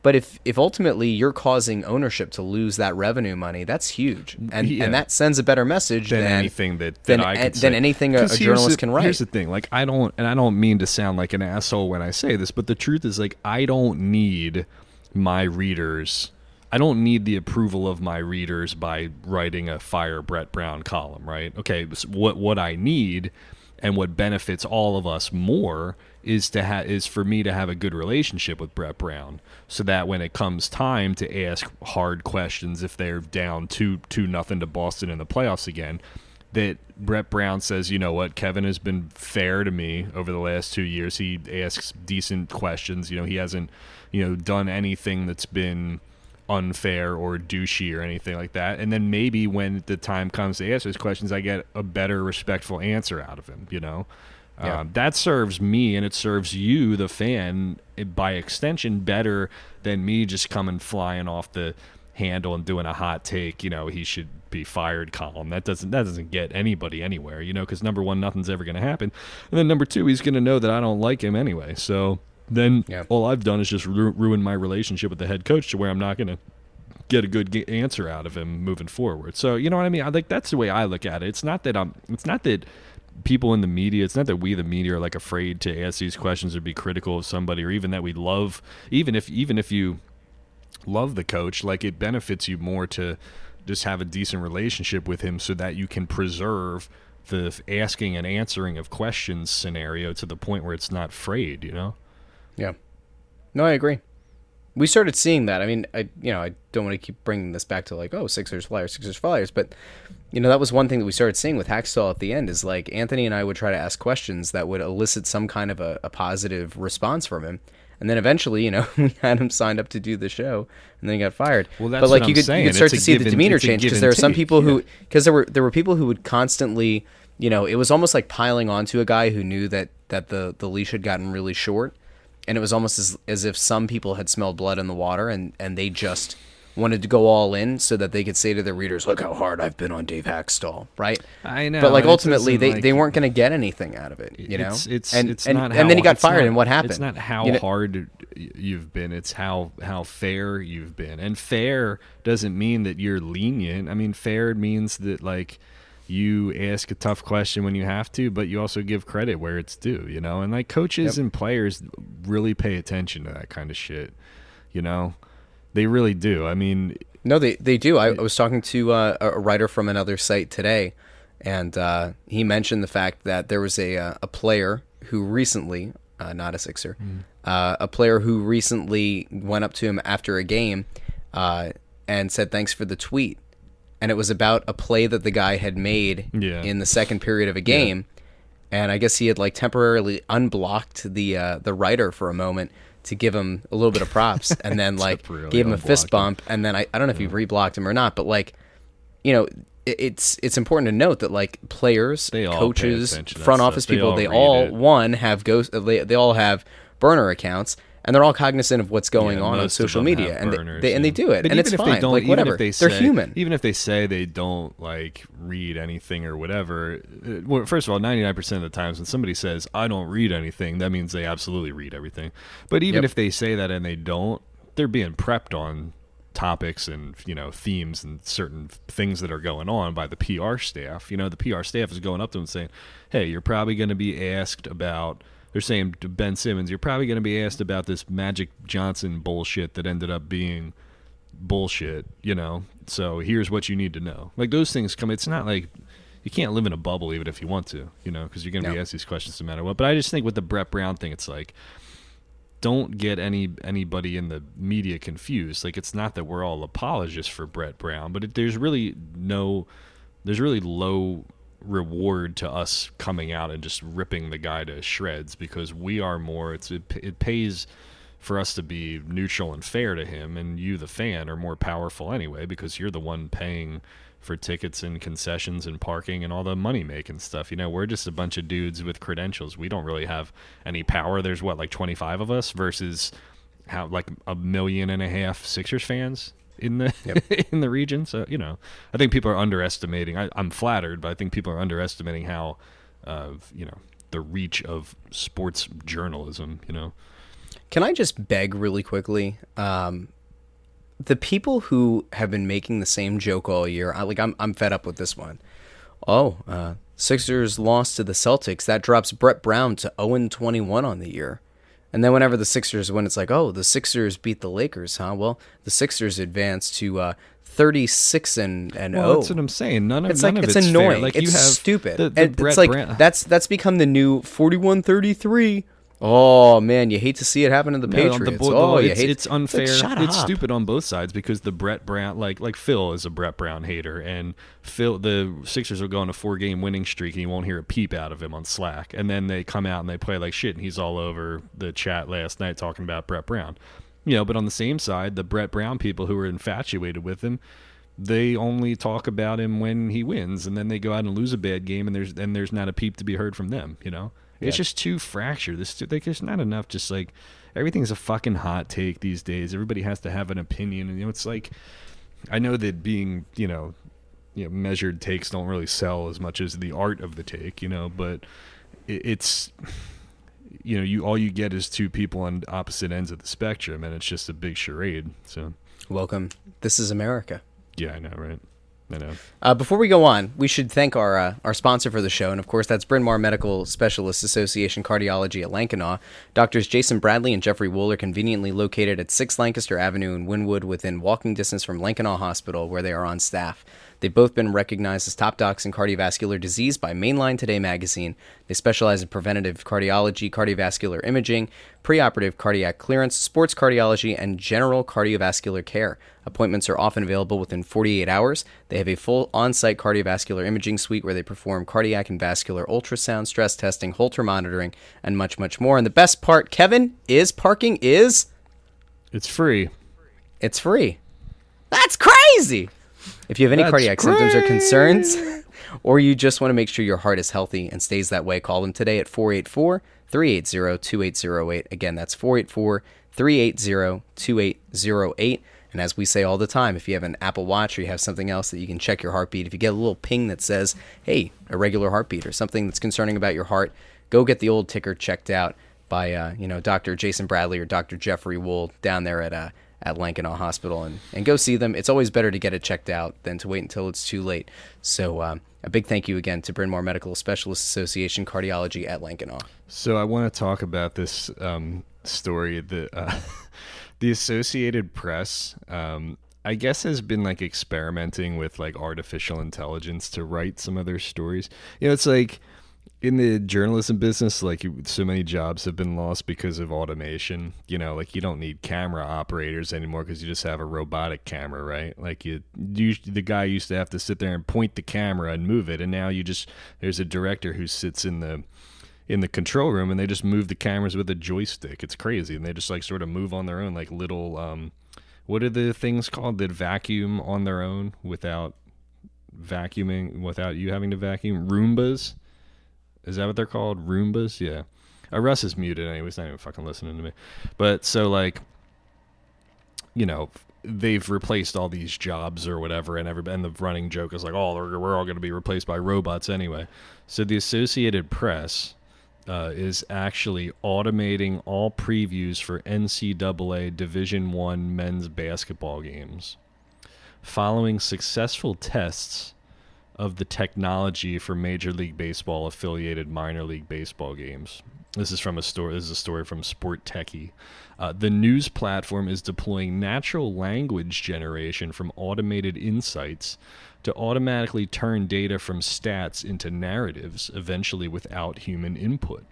But if if ultimately you're causing ownership to lose that revenue money, that's huge, and Yeah. and that sends a better message than than anything that, that than, I than anything a, a journalist the- can write. Here's the thing, like I don't, and I don't mean to sound like an asshole when I say this, but the truth is, like I don't need my readers I don't need the approval of my readers by writing a fire Brett Brown column, right? Okay, so what what I need and what benefits all of us more is to ha- is for me to have a good relationship with Brett Brown, so that when it comes time to ask hard questions, if they're down two two nothing to Boston in the playoffs again, that Brett Brown says, you know what, Kevin has been fair to me over the last two years. He asks decent questions. You know, he hasn't, you know, done anything that's been unfair or douchey or anything like that. And then maybe when the time comes to answer his questions, I get a better, respectful answer out of him. You know, Yeah. um, that serves me and it serves you, the fan, eh, by extension, better than me just coming flying off the handle and doing a hot take. You know, he should be fired column. That doesn't that doesn't get anybody anywhere. You know, because number one, nothing's ever going to happen, and then number two, he's going to know that I don't like him anyway. So then Yeah. all I've done is just ru- ruin my relationship with the head coach to where I'm not going to get a good ge- answer out of him moving forward. So you know what I mean? I like that's the way I look at it. It's not that I'm. It's not that people in the media. It's not that we the media are like afraid to ask these questions or be critical of somebody, or even that we love. Even if even if you love the coach, like it benefits you more to just have a decent relationship with him, so that you can preserve the asking and answering of questions scenario to the point where it's not frayed. You know. Yeah. No, I agree. We started seeing that. I mean, I you know I don't want to keep bringing this back to like oh Sixers Flyers Sixers Flyers, but you know that was one thing that we started seeing with Hakstol at the end is like Anthony and I would try to ask questions that would elicit some kind of a, a positive response from him, and then eventually you know <laughs> we had him signed up to do the show, and then he got fired. Well, that's but like what you I'm could saying. you could start It's to see give the demeanor change because there are some people who yeah. because there were there were people who would constantly you know it was almost like piling onto a guy who knew that that the the leash had gotten really short and it was almost as, as if some people had smelled blood in the water and, and they just wanted to go all in so that they could say to their readers, look how hard I've been on Dave Hakstol, right? I know, But like ultimately, they, like- they weren't going to get anything out of it, you know? It's it's and, it's and, not and how, then he got fired, not- and what happened? It's not how You know- hard you've been. It's how how fair you've been. And fair doesn't mean that you're lenient. I mean, fair means that like you ask a tough question when you have to, but you also give credit where it's due. You know, and like coaches Yep. and players really pay attention to that kind of shit. You know, they really do. I mean, No, they they do. I, I was talking to uh, a writer from another site today, and uh, he mentioned the fact that there was a uh, a player who recently, uh, not a Sixer, uh, a player who recently went up to him after a game uh, and said thanks for the tweet, and it was about a play that the guy had made Yeah. in the second period of a game, and I guess he had like temporarily unblocked the uh, the writer for a moment to give him a little bit of props, <laughs> and then like gave him a fist him. bump, and then I, I don't know if he reblocked him or not, but like you know. it- It's it's important to note that like players, coaches, front stuff. office They people, all they read all one have ghost. They, they all have burner accounts, and they're all cognizant of what's going Yeah, on on social media, have and they, burners, they and they do it, But and even it's if fine. They don't, like even whatever, if they they're say, human. Even if they say they don't like read anything or whatever. uh, Well, first of all, ninety nine percent of the times when somebody says I don't read anything, that means they absolutely read everything. But even Yep. if they say that and they don't, they're being prepped on topics and you know themes and certain things that are going on by the PR staff. You know, the PR staff is going up to them and saying, "Hey, you're probably going to be asked about." They're saying to Ben Simmons, "You're probably going to be asked about this Magic Johnson bullshit that ended up being bullshit." You know, so here's what you need to know. Like those things come. It's not like you can't live in a bubble even if you want to, you know, because you're going to be asked these questions no matter what. But I just think with the Brett Brown thing, it's like don't get any anybody in the media confused. Like it's not that we're all apologists for Brett Brown, but it, there's really no, there's really low reward to us coming out and just ripping the guy to shreds because we are more. It's it, it pays for us to be neutral and fair to him, and you, the fan, are more powerful anyway because you're the one paying for tickets and concessions and parking and all the money making stuff. You know, we're just a bunch of dudes with credentials. We don't really have any power. There's what, like 25 of us versus how like a million and a half Sixers fans in the <laughs> in the region. So, you know, I think people are underestimating. I, I'm flattered, but I think people are underestimating how uh, you know, the reach of sports journalism, you know. Can I just beg really quickly? Um, the people who have been making the same joke all year, I, like I'm, I'm fed up with this one. Oh, uh, Sixers lost to the Celtics. That drops Brett Brown to 0 21 on the year. And then whenever the Sixers win, it's like, oh, the Sixers beat the Lakers, huh? Well, the Sixers advanced to uh, 36 and and Well, oh. that's what I'm saying. None of it's none like of it's it's fair. annoying. Like it's you have stupid. The, the it's like that's that's become the new 41-33. Oh man, you hate to see it happen to the No, Patriots. the bo- oh, it's, hate it's unfair. It's, like, it's stupid on both sides because the Brett Brown, like like Phil, is a Brett Brown hater, and Phil, the Sixers will go on a four game winning streak, and you won't hear a peep out of him on Slack. And then they come out and they play like shit, and he's all over the chat last night talking about Brett Brown. You know, but on the same side, the Brett Brown people who are infatuated with him, they only talk about him when he wins, and then they go out and lose a bad game, and there's and there's not a peep to be heard from them. You know, it's Yeah. just too fractured. This like there's not enough. Just like everything's a fucking hot take these days. Everybody has to have an opinion, and you know, it's like I know that being you know, you know, measured takes don't really sell as much as the art of the take, you know, but it, it's you know, you all you get is two people on opposite ends of the spectrum, and it's just a big charade. So Welcome. This is America. yeah, I know, right? Know. Uh, before we go on, we should thank our uh, our sponsor for the show, and of course, that's Bryn Mawr Medical Specialists Association Cardiology at Lankenau. Doctors Jason Bradley and Jeffrey Wool are conveniently located at 6 Lancaster Avenue in Wynnewood, within walking distance from Lankenau Hospital, where they are on staff. They've both been recognized as top docs in cardiovascular disease by Main Line Today magazine. They specialize in preventative cardiology, cardiovascular imaging, preoperative cardiac clearance, sports cardiology, and general cardiovascular care. Appointments are often available within 48 hours. They have a full on site cardiovascular imaging suite where they perform cardiac and vascular ultrasound, stress testing, Holter monitoring, and much, much more. And the best part, Kevin, is parking is It's free. it's free. That's crazy. If you have any That's cardiac symptoms or concerns, <laughs> or you just want to make sure your heart is healthy and stays that way, call them today at 484 380 2808. Again, that's 484 380 2808. And as we say all the time, if you have an Apple Watch or you have something else that you can check your heartbeat, if you get a little ping that says, hey, irregular heartbeat or something that's concerning about your heart, go get the old ticker checked out by uh, you know Dr. Jason Bradley or Dr. Jeffrey Wool down there at uh, at Lankenau Hospital and, and go see them. It's always better to get it checked out than to wait until it's too late. So um, a big thank you again to Bryn Mawr Medical Specialists Association Cardiology at Lankenau. So I want to talk about this um, story that uh, <laughs> the Associated Press, um, I guess, has been like experimenting with like artificial intelligence to write some of their stories. You know, it's like in the journalism business, like so many jobs have been lost because of automation. You know, like you don't need camera operators anymore because you just have a robotic camera, right? Like you, you, the guy used to have to sit there and point the camera and move it, and now you just there's a director who sits in the in the control room and they just move the cameras with a joystick. It's crazy, and they just like sort of move on their own, like little um, what are the things called that vacuum on their own without vacuuming, without you having to vacuum? Roombas. Is that what they're called? Roombas? Yeah. Uh, Russ is muted anyway. He's not even fucking listening to me. But so like, you know, they've replaced all these jobs or whatever, and every and the running joke is like, oh, we're, all going to be replaced by robots anyway. So the Associated Press uh, is actually automating all previews for NCAA Division One men's basketball games, following successful tests of the technology for Major League Baseball affiliated minor league baseball games. This is from a story. This is a story from SportTechie. Uh, the news platform is deploying natural language generation from automated insights to automatically turn data from stats into narratives, eventually without human input.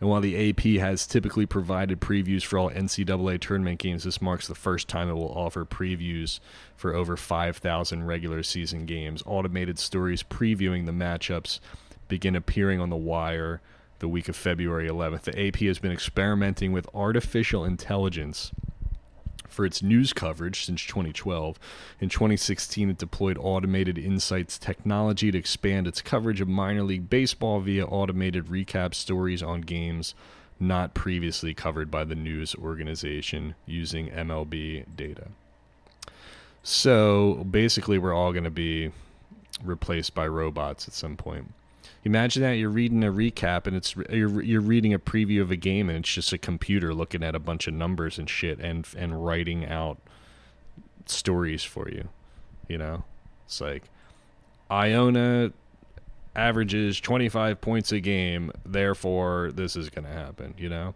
And while the AP has typically provided previews for all NCAA tournament games, this marks the first time it will offer previews for over 5,000 regular season games. Automated stories previewing the matchups begin appearing on the wire the week of February 11th. The AP has been experimenting with artificial intelligence for its news coverage since 2012. In 2016, it deployed automated insights technology to expand its coverage of minor league baseball via automated recap stories on games not previously covered by the news organization using MLB data. So basically, we're all going to be replaced by robots at some point. Imagine that you're reading a recap and it's you're you're reading a preview of a game and it's just a computer looking at a bunch of numbers and shit and and writing out stories for you. You know, it's like Iona averages 25 points a game, therefore this is going to happen, you know?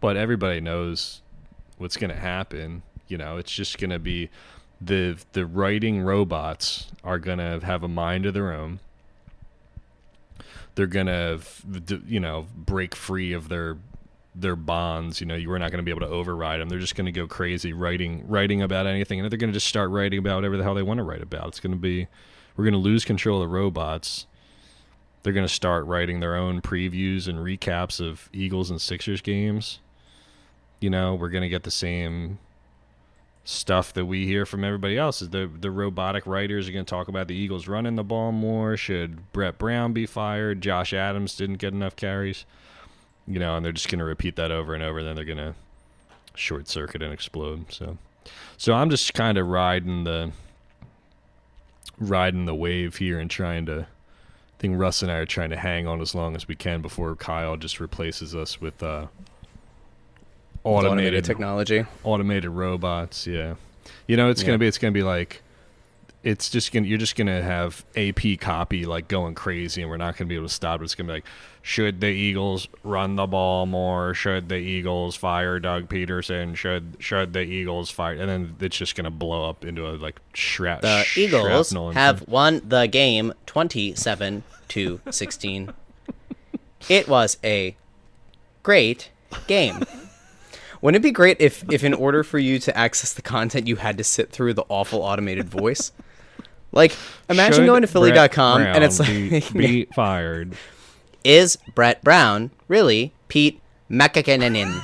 but everybody knows what's going to happen. You know, it's just going to be the the writing robots are going to have a mind of their own. They're to you know, break free of their their bonds. You know, you are not going to be able to override them. They're just going to go crazy writing writing about anything, and they're going to just start writing about whatever the hell they want to write about. It's going to be we're going to lose control of the robots. They're going to start writing their own previews and recaps of Eagles and Sixers games. You know, we're going to get the same stuff that we hear from everybody else is the the robotic writers are going to talk about the Eagles running the ball more. Should Brett Brown be fired? Josh Adams didn't get enough carries you know, and they're just going to repeat that over and over. And then they're going to short circuit and explode. So, so I'm just kind of riding the riding the wave here and trying to. I think Russ and I are trying to hang on as long as we can before Kyle just replaces us with uh, automated, automated technology, automated robots. Yeah, you know, it's yeah. gonna be it's gonna be like it's just gonna you're just gonna have AP copy like going crazy, and we're not gonna be able to stop it. It's gonna be like, should the Eagles run the ball more? Should the Eagles fire Doug Pederson? Should should the Eagles fire? And then it's just gonna blow up into a like shrap. The Eagles have won the game twenty-seven to sixteen. it was a great game. Wouldn't it be great if, if in order for you to access the content, you had to sit through the awful automated voice? Like, imagine Should going to Philly.com and it's like be, <laughs> be fired. Is Brett Brown really Pete Mackanin?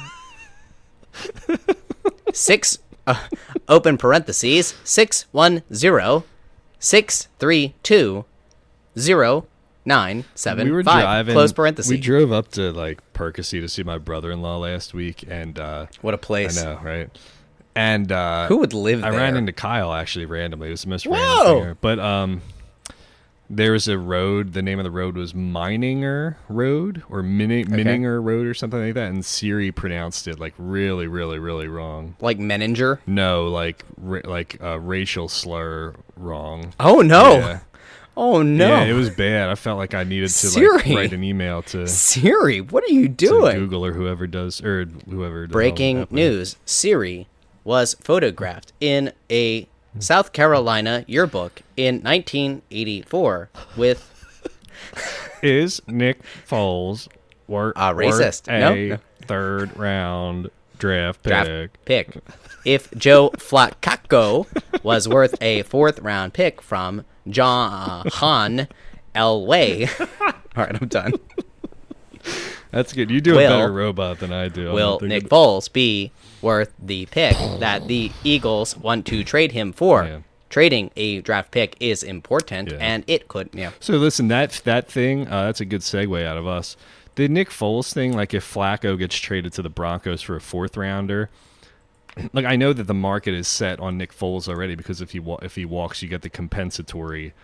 Six uh, open parentheses six one zero six three two zero nine seven we were five, driving close parentheses. We drove up to like Percy to see my brother-in-law last week, and uh, what a place! I know, right? And uh, who would live there? I there? ran into Kyle actually randomly. It was the most Whoa! random thing. Here. But um, there was a road. The name of the road was Mininger Road or Min- Mininger Road or something like that. And Siri pronounced it like really, really, really wrong. Like Menninger? No, like ra- like a racial slur wrong. Oh no. Yeah. Oh no! Yeah, it was bad. I felt like I needed to Siri. like write an email to Siri. What are you doing? Google or whoever does or whoever. Breaking news: Siri was photographed in a South Carolina yearbook in 1984 with. <laughs> Is Nick Foles worth a racist? a no? third round draft pick? Draft pick. If Joe Flacco was worth a fourth round pick from John Han Elway. <laughs> All right, I'm done. That's good. You do will, a better robot than I do. Will Nick Foles be worth the pick that the Eagles want to trade him for? Yeah. Trading a draft pick is important, yeah. and it could. Yeah. So listen, that that thing, uh, that's a good segue out of us. The Nick Foles thing, like if Flacco gets traded to the Broncos for a fourth rounder, like I know that the market is set on Nick Foles already because if he wa- if he walks, you get the compensatory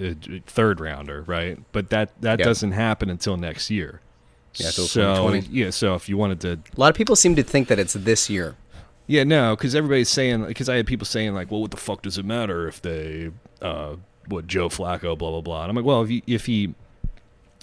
uh, third rounder, right? But that that yep. doesn't happen until next year. Yeah, so yeah, so if you wanted to, a lot of people seem to think that it's this year. Yeah, no, because everybody's saying because I had people saying like, well, what the fuck does it matter if they, uh, what Joe Flacco, blah blah blah, and I'm like, well, if you, if he,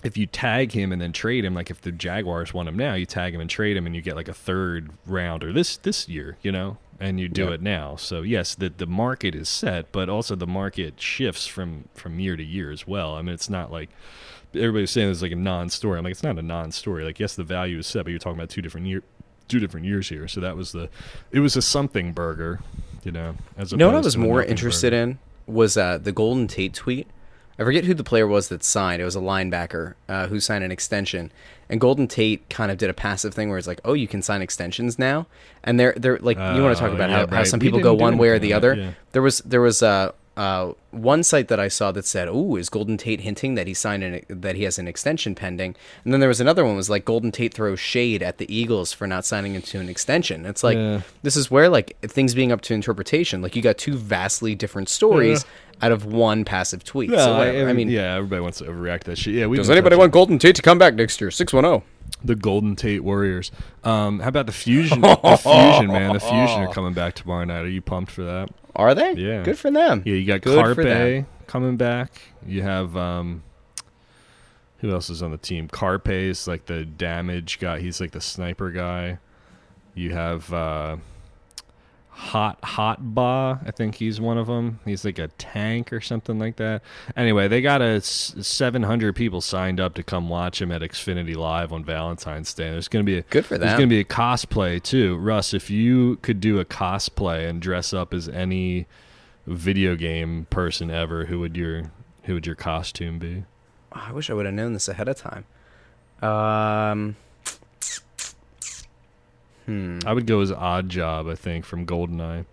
if you tag him and then trade him, like if the Jaguars want him now, you tag him and trade him, and you get like a third rounder this this year, you know, and you do yeah. it now. So yes, the the market is set, but also the market shifts from from year to year as well. I mean, it's not like everybody's saying it's like a non-story. I'm like, it's not a non-story. Like, yes, the value is set, but you're talking about two different year, two different years here. So that was the, it was a something burger, you know. As you know what I was more interested burger. in was uh, the Golden Tate tweet. I forget who the player was that signed. It was a linebacker uh, who signed an extension, and Golden Tate kind of did a passive thing where it's like, "Oh, you can sign extensions now," and they're they're like, you want to talk oh, about yeah, how, right. how some people go one way or the other. Yeah. There was there was uh, uh, one site that I saw that said, "Oh, is Golden Tate hinting that he signed an that he has an extension pending?" And then there was another one was like Golden Tate throws shade at the Eagles for not signing into an extension. It's like yeah. this is where like things being up to interpretation. Like you got two vastly different stories. Yeah. Out of one passive tweet. Yeah, so I, I, mean, yeah, everybody wants to overreact that shit. Yeah, we does anybody want Golden Tate to come back next year? Six one zero. Oh. The Golden Tate Warriors. Um, how about the Fusion? the Fusion, man. The Fusion are coming back tomorrow night. Are you pumped for that? Are they? Yeah. Good for them. Yeah, you got Good Carpe coming back. You have um who else is on the team? Carpe is like the damage guy. He's like the sniper guy. You have uh, Hot Hotba. I think he's one of them. He's like a tank or something like that. Anyway, they got a s- 700 people signed up to come watch him at Xfinity Live on Valentine's Day. There's going to be a Good for There's going to be a cosplay too. Russ, if you could do a cosplay and dress up as any video game person ever, who would your who would your costume be? I wish I would have known this ahead of time. Um, hmm. I would go as Odd Job, I think, from GoldenEye.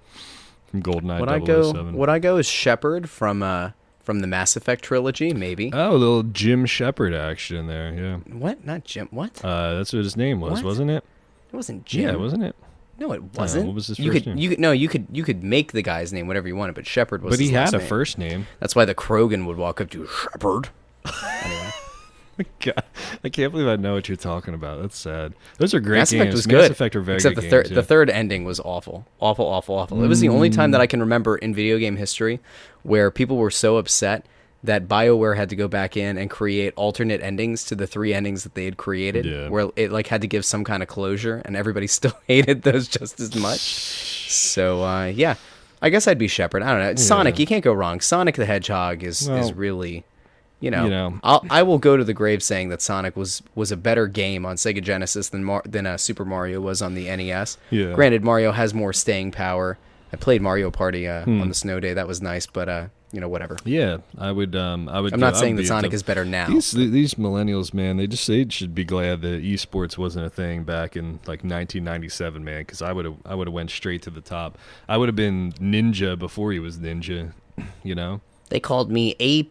From GoldenEye Would I go? Would I go as Shepard from uh from the Mass Effect trilogy? Maybe. Oh, a little Jim Shepard action there. Yeah, what? Not Jim. What? uh, that's what his name was, What? wasn't it? It wasn't Jim. Yeah, wasn't it? No, it wasn't. what was his you first could, name? You could no, you could you could make the guy's name whatever you wanted, but Shepard was. but he had a name. first name. That's why the Krogan would walk up to Shepard. <laughs> anyway, <laughs> God, I can't believe I know what you're talking about. That's sad. Those are great Mass games. Effect was Mass good. Effect are very except good the third games, the third ending was awful, awful, awful, awful. It was the only time that I can remember in video game history where people were so upset that BioWare had to go back in and create alternate endings to the three endings that they had created, Yeah. where it like had to give some kind of closure, and everybody <laughs> still hated those just as much. So uh, yeah, I guess I'd be Shepard. I don't know. Sonic, you can't go wrong. Sonic the Hedgehog is is really. You know, you know. I'll, I will go to the grave saying that Sonic was was a better game on Sega Genesis than Mar- than uh, Super Mario was on the NES. Yeah. Granted, Mario has more staying power. I played Mario Party uh, Hmm. on the snow day. That was nice, but uh, you know, whatever. Yeah, I would. Um, I would. I'm not saying that Sonic is better now. These these millennials, man, they just they should be glad that esports wasn't a thing back in like 1997, man. Because I would have I would have went straight to the top. I would have been ninja before he was ninja. You know. They called me A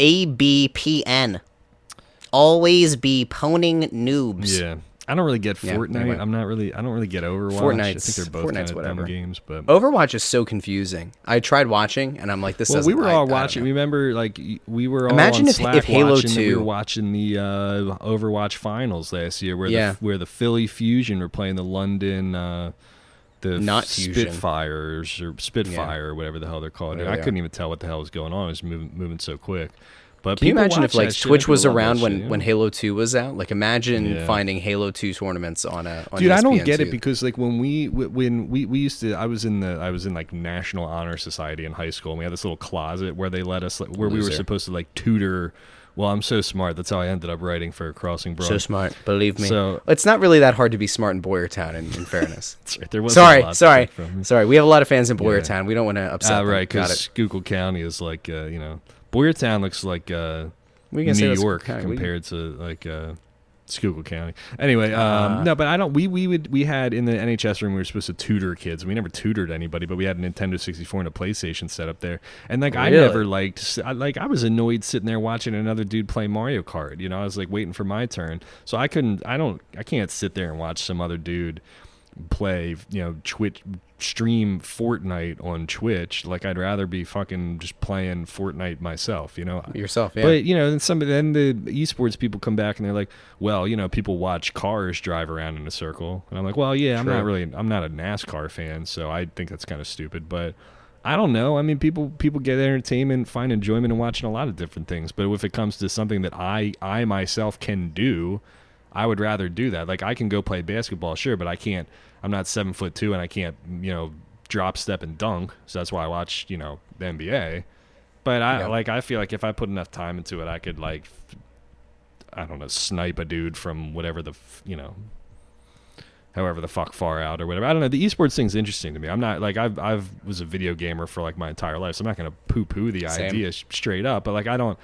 ABPN. Always be poning noobs. Yeah. I don't really get Yeah, Fortnite. anyway. I'm not really. I don't really get Overwatch. I Fortnite's- think they're both Fortnite's kind of whatever. dumb games, but. Overwatch is so confusing. I tried watching, and I'm like, this. well, we were I- I all watching. know. Remember, like we were all Imagine if- Slack if Halo watching, We 2 were watching the uh, Overwatch finals last year, where Yeah. the where the Philly Fusion were playing the London. Uh, the Not Fusion. Spitfires or Spitfire or whatever the hell they're called. Oh, whatever I couldn't even tell what the hell was going on. It was moving moving so quick. But Can you imagine if like. Twitch was around shit, when yeah. when Halo Two was out? Like imagine Yeah. finding Halo Two tournaments on a on Dude, I don't get ESPN2. it because like when we when we, we used to I was in the I was in like National Honor Society in high school and we had this little closet where they let us like, where we were supposed to like tutor well I'm so smart that's how I ended up writing for Crossing Broad. so smart, believe me. So- it's not really that hard to be smart in Boyertown. In, in fairness, <laughs> right, there wasn't a sorry, sorry, sorry. We have a lot of fans in Yeah. Boyertown. We don't want to upset Ah, them. right, because. Schuylkill County is like uh, you know Boyertown looks like uh, We can New York compared to like uh, Schuylkill County. Anyway, um, Uh, no, but I don't. We we would we had in the NHS room we were supposed to tutor kids. We never tutored anybody, but we had a Nintendo 64 and a PlayStation set up there. And like I never liked. I, like I was annoyed sitting there watching another dude play Mario Kart. You know, I was like waiting for my turn. So I couldn't. I don't. I can't sit there and watch some other dude play. You know, Twitch stream Fortnite on Twitch. Like I'd rather be fucking just playing Fortnite myself. You know, yourself. Yeah. but you know, then some then the esports people come back and they're like, well, you know, people watch cars drive around in a circle, and I'm like, well, yeah, I'm not really, I'm not a NASCAR fan, so I think that's kind of stupid, but. I don't know. I mean, people people get entertainment, find enjoyment in watching a lot of different things. But if it comes to something that I I myself can do, I would rather do that. Like I can go play basketball, sure, but I can't. I'm not seven foot two, and I can't you know drop, step, and dunk. So that's why I watch you know the NBA. But I Yeah. like I feel like if I put enough time into it, I could like I don't know snipe a dude from whatever the you know however the fuck far out or whatever. I don't know. The esports thing's interesting to me. I'm not like I've I've was a video gamer for like my entire life, so I'm not gonna poo poo the Same. idea sh- straight up. But like I don't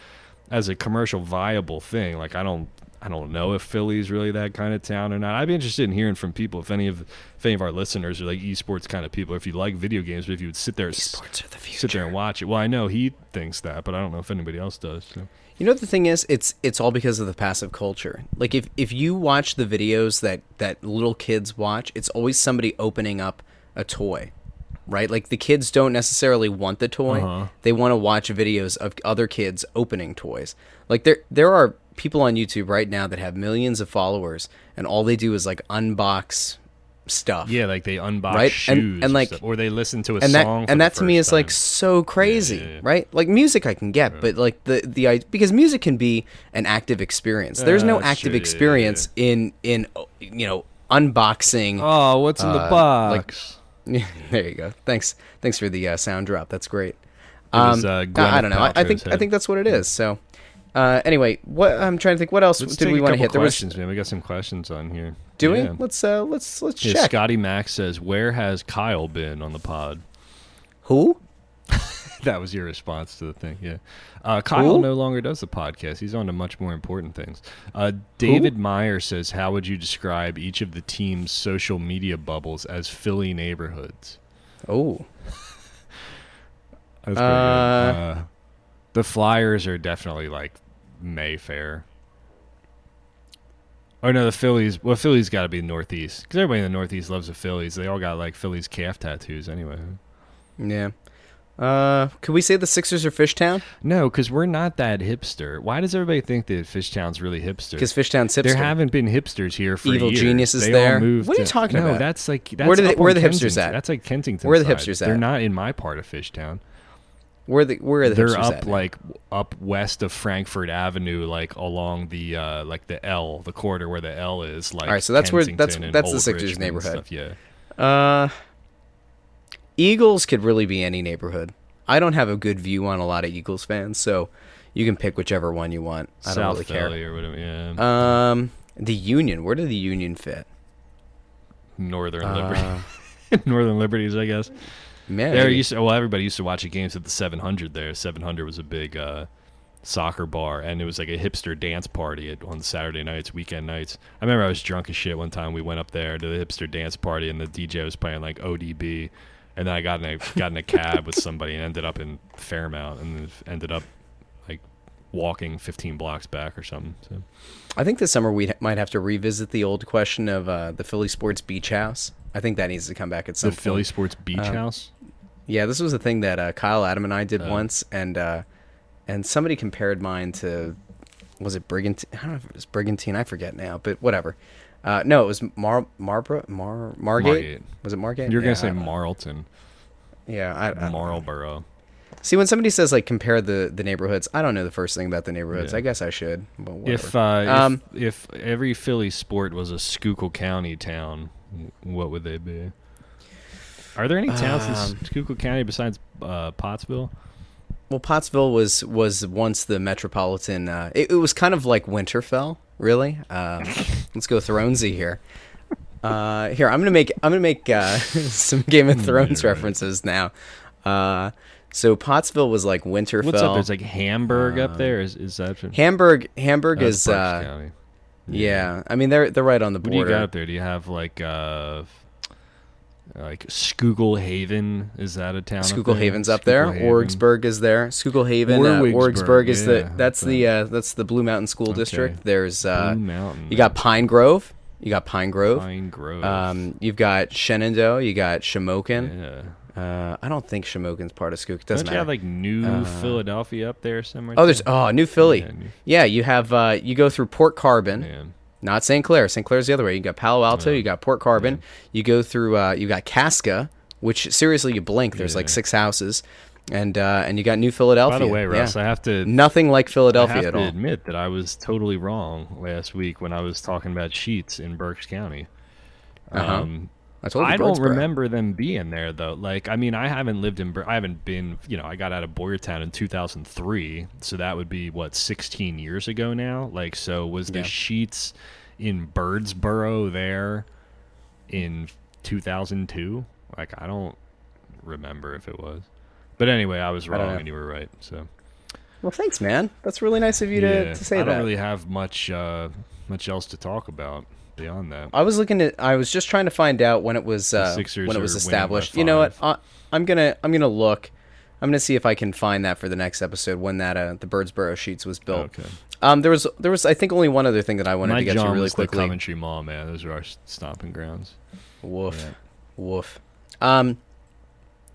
as a commercial viable thing. Like I don't I don't know if Philly's really that kind of town or not. I'd be interested in hearing from people if any of if any of our listeners are like esports kind of people. If you like video games, but if you would sit there s- Sports are the future. sit there and watch it. Well, I know he thinks that, but I don't know if anybody else does. So. You know what the thing is? It's it's all because of the passive culture. Like if if you watch the videos that that little kids watch, it's always somebody opening up a toy. Right? Like the kids don't necessarily want the toy. Uh-huh. They want to watch videos of other kids opening toys. Like there there are people on YouTube right now that have millions of followers and all they do is like unbox stuff. Yeah, like they unbox Right? shoes, And- and, or like- stuff, or they listen to a and that song. for and the that to me is like so crazy, yeah, yeah. right? Like music I can get, but like the the i- because music can be an active experience. There's no Uh, that's active true, yeah, yeah, experience in in you know unboxing. Oh, what's in the Uh, box? <laughs> there you go. Thanks, thanks for the uh, sound drop. That's great. was, Um, uh, I- don't know. I, I think Paltrow's I think that's what it is. So, uh, anyway, what I'm trying to think. What else Let's did we want to hit? There was. questions, man. We got some questions on here. Do Yeah. we? Let's uh, let's let's Yeah, check. Scotty Max says, "Where has Kyle been on the pod?" Who? <laughs> that was your response to the thing. Yeah. Uh, Kyle no longer does the podcast. He's on to much more important things. Uh, David Meyer says, "How would you describe each of the team's social media bubbles as Philly neighborhoods?" Oh, <laughs> That's Uh. Uh, the Flyers are definitely like Mayfair. Oh no, the Phillies. Well, Phillies got to be Northeast because everybody in the Northeast loves the Phillies. They all got like Phillies calf tattoos anyway. yeah. Uh, could we say the Sixers are Fishtown? No, because we're not that hipster. Why does everybody think that Fishtown's really hipster? Because Fishtown's hipster. there haven't been hipsters here for Evil years. geniuses They there? What are you to- talking no, about? that's like that's Where they- where are the hipsters at? That's like Kensington. Where are the side. hipsters at? They're not in my part of Fishtown. Where the where are the They're up at like up west of Frankford Avenue, like along the uh, like the L, the corridor where the L is. Like All right, so that's where- that's- Kensington that's the Sixers neighborhood. Stuff. Yeah, Uh, Eagles could really be any neighborhood. I don't have a good view on a lot of Eagles fans, so you can pick whichever one you want. I don't South really Philly care. or whatever. Yeah, Um, the Union. Where did the Union fit? Northern Uh, Liberty, <laughs> Northern Liberties, I guess. Man, There used to, well, everybody used to watch the games at the 700 there. 700 was a big uh, soccer bar, and it was like a hipster dance party at, on Saturday nights, weekend nights. I remember I was drunk as shit one time. We went up there to the hipster dance party, and the DJ was playing like ODB, and then I got in a got in a cab with somebody and ended up in Fairmount, and ended up like walking 15 blocks back or something. So I think this summer we might have to revisit the old question of uh, the Philly Sports Beach House. I think that needs to come back at some the point. Philly Sports Beach Um, House. Yeah, this was a thing that uh, Kyle Adam and I did Oh. once, and uh, and somebody compared mine to was it Brigantine? I don't know if it was Brigantine. I forget now, but whatever. Uh, no, it was Mar Marbra Mar Margate. Margate. Was it Margate? You're Yeah, gonna say Marlton, Yeah, I, I. Marlboro. See, when somebody says like compare the the neighborhoods, I don't know the first thing about the neighborhoods. Yeah. I guess I should. But. If, uh, Um, if if every Philly sport was a Schuylkill County town, what would they be? Are there any towns in Um, Schuylkill County besides uh, Pottsville? Well, Pottsville was was once the metropolitan. Uh, it, it was kind of like Winterfell, really. Um, <laughs> let's go Thronesy here. Uh, here, I'm gonna make I'm gonna make uh, <laughs> some Game of Thrones Yeah, right. references now. Uh, so Pottsville was like Winterfell. What's up? There's like Hamburg up there. Is is that? Hamburg. Hamburg is uh, County. Yeah. I mean, they're they're right on the What do you border. got there? Do you have like uh, like Schuylkill Haven? Is that a town? up Schuylkill there? Haven's up there. Haven. Orwigsburg is there. Schuylkill Haven. Uh, Orwigsburg is yeah, the that's the uh, that's the Blue Mountain School Okay. District. There's uh, Blue Mountain. you got Pine Grove. You got Pine Grove. Pine Grove. Um, you've got Shenandoah. You got Shamokin. yeah. Uh, I don't think Shamokin's part of Skook. Doesn't Don't you matter. have like New Uh, Philadelphia up there somewhere? oh, there's too? oh New Philly. Yeah, Yeah, New- you have uh, you go through Port Carbon, Man. not St. Clair. St. Clair's the other way. You got Palo Alto. You got Port Carbon. You go through. Uh, you got Kaska, which seriously you blink. There's like Yeah. six houses, and uh, and you got New Philadelphia. By the way, Yeah. Russ, I have to nothing like I Philadelphia have at to all. admit that I was totally wrong last week when I was talking about Sheetz in Berks County. Uh-huh. Um, I told you. I don't remember them being there though. Like, I mean, I haven't lived in. I haven't been. You know, I got out of Boyertown in 2003, so that would be what 16 years ago now. Like, so was the Yeah. Sheetz in Birdsboro there in 2002? Like, I don't remember if it was. But anyway, I was wrong know. and you were right. So Well, thanks, man. That's really nice of you to, Yeah, to say I that. don't really have much uh, much else to talk about beyond that. I was looking at. I was just trying to find out when it was uh, when it was established. You know what? I, I'm gonna I'm gonna look. I'm gonna see if I can find that for the next episode when that uh, the Birdsboro Sheetz was built. Okay. Um, there was there was I think only one other thing that I wanted My to get to really was the quickly. Coventry Mall, man. Those are our stomping grounds. Woof, Yeah. woof. Um,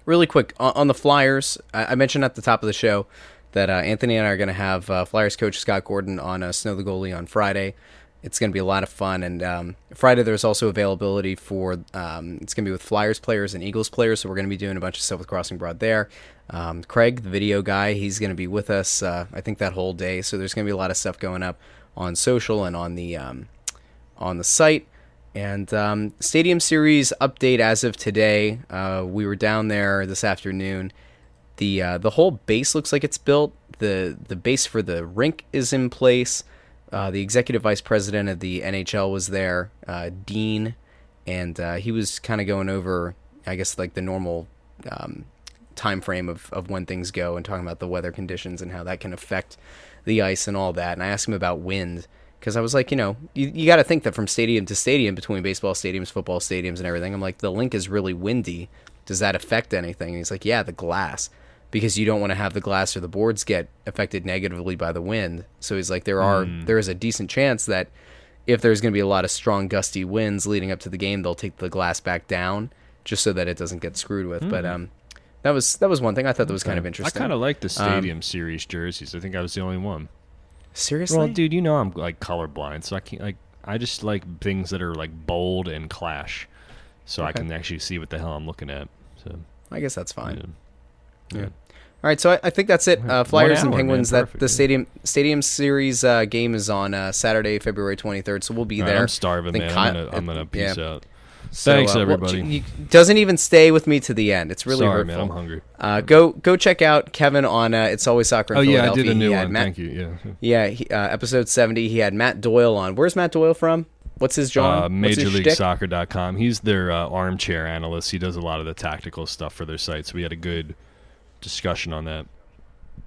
really quick on, on the Flyers. I, I mentioned at the top of the show that uh, Anthony and I are going to have uh, Flyers coach Scott Gordon on uh, Snow the Goalie on Friday. It's going to be a lot of fun, and um, Friday there's also availability for. Um, it's going to be with Flyers players and Eagles players, so we're going to be doing a bunch of stuff with Crossing Broad there. Um, Craig, the video guy, he's going to be with us. Uh, I think that whole day, so there's going to be a lot of stuff going up on social and on the um, on the site And um, Stadium Series update as of today. Uh, we were down there this afternoon. The uh, the whole base looks like it's built. the The base for the rink is in place. Uh, the executive vice president of the NHL was there, uh, Dean, and uh, he was kind of going over, I guess, like the normal um, time frame of, of when things go and talking about the weather conditions and how that can affect the ice and all that. And I asked him about wind because I was like, you know, you, you got to think that from stadium to stadium, between baseball stadiums, football stadiums, and everything, I'm like, the link is really windy. Does that affect anything? And he's like, yeah, the glass because you don't want to have the glass or the boards get affected negatively by the wind. So he's like, there are mm. there is a decent chance that if there's going to be a lot of strong gusty winds leading up to the game, they'll take the glass back down just so that it doesn't get screwed with. Mm. But hmm. um, that was that was one thing I thought that was kind of interesting. I kind of like the um, Stadium um, Series jerseys. I think I was the only one. Seriously? Well, dude, you know I'm like colorblind, so I can't like I just like things that are like bold and clash, so okay. I can actually see what the hell I'm looking at. So I guess that's fine. Yeah. Yeah. All right, so I, I, think that's it. Uh, Flyers hour, and Penguins. Man, perfect, that the stadium stadium series uh, game is on uh, Saturday, February twenty third. So we'll be there. Right, I'm starving, man. Kyle, I'm gonna, I'm gonna peace yeah. out. So, Thanks, uh, everybody. Well, he doesn't even stay with me to the end. It's really Sorry, hurtful. man. I'm hungry. Uh, go go check out Kevin on uh, It's Always Soccer. In oh yeah, I did a new one. Matt, Thank you. Yeah. Yeah. He, uh, episode seventy. He had Matt Doyle on. Where's Matt Doyle from? What's his genre? Uh, MajorLeagueSoccer.com. He's their uh, armchair analyst. He does a lot of the tactical stuff for their site. So we had a good discussion on that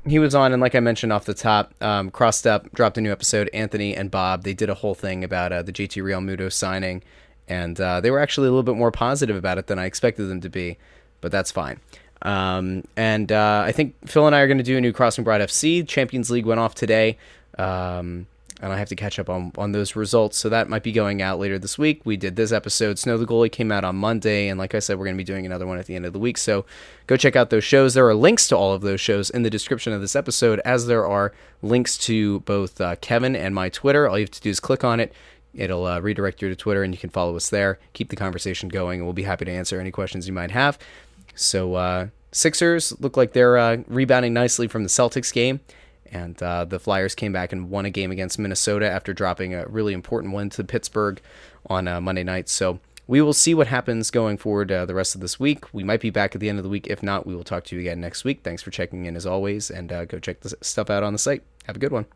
he was on, and like I mentioned off the top, um, Crossed Up dropped a new episode. Anthony and Bob they did a whole thing about uh, the JT Realmuto signing, and uh, they were actually a little bit more positive about it than I expected them to be, but that's fine. Um, and uh, I think Phil and I are going to do a new Crossing Broad FC. Champions League went off today. Um, and I have to catch up on, on those results. So that might be going out later this week. We did this episode. Snow the Goalie came out on Monday, and like I said, we're going to be doing another one at the end of the week. So go check out those shows. There are links to all of those shows in the description of this episode, as there are links to both uh, Kevin and my Twitter. All you have to do is click on it. It'll uh, redirect you to Twitter, and you can follow us there. Keep the conversation going, and we'll be happy to answer any questions you might have. So, uh, Sixers look like they're uh, rebounding nicely from the Celtics game. And uh, the Flyers came back and won a game against Minnesota after dropping a really important one to Pittsburgh on uh, Monday night. So we will see what happens going forward uh, the rest of this week. We might be back at the end of the week. If not, we will talk to you again next week. Thanks for checking in as always, and uh, go check the stuff out on the site. Have a good one.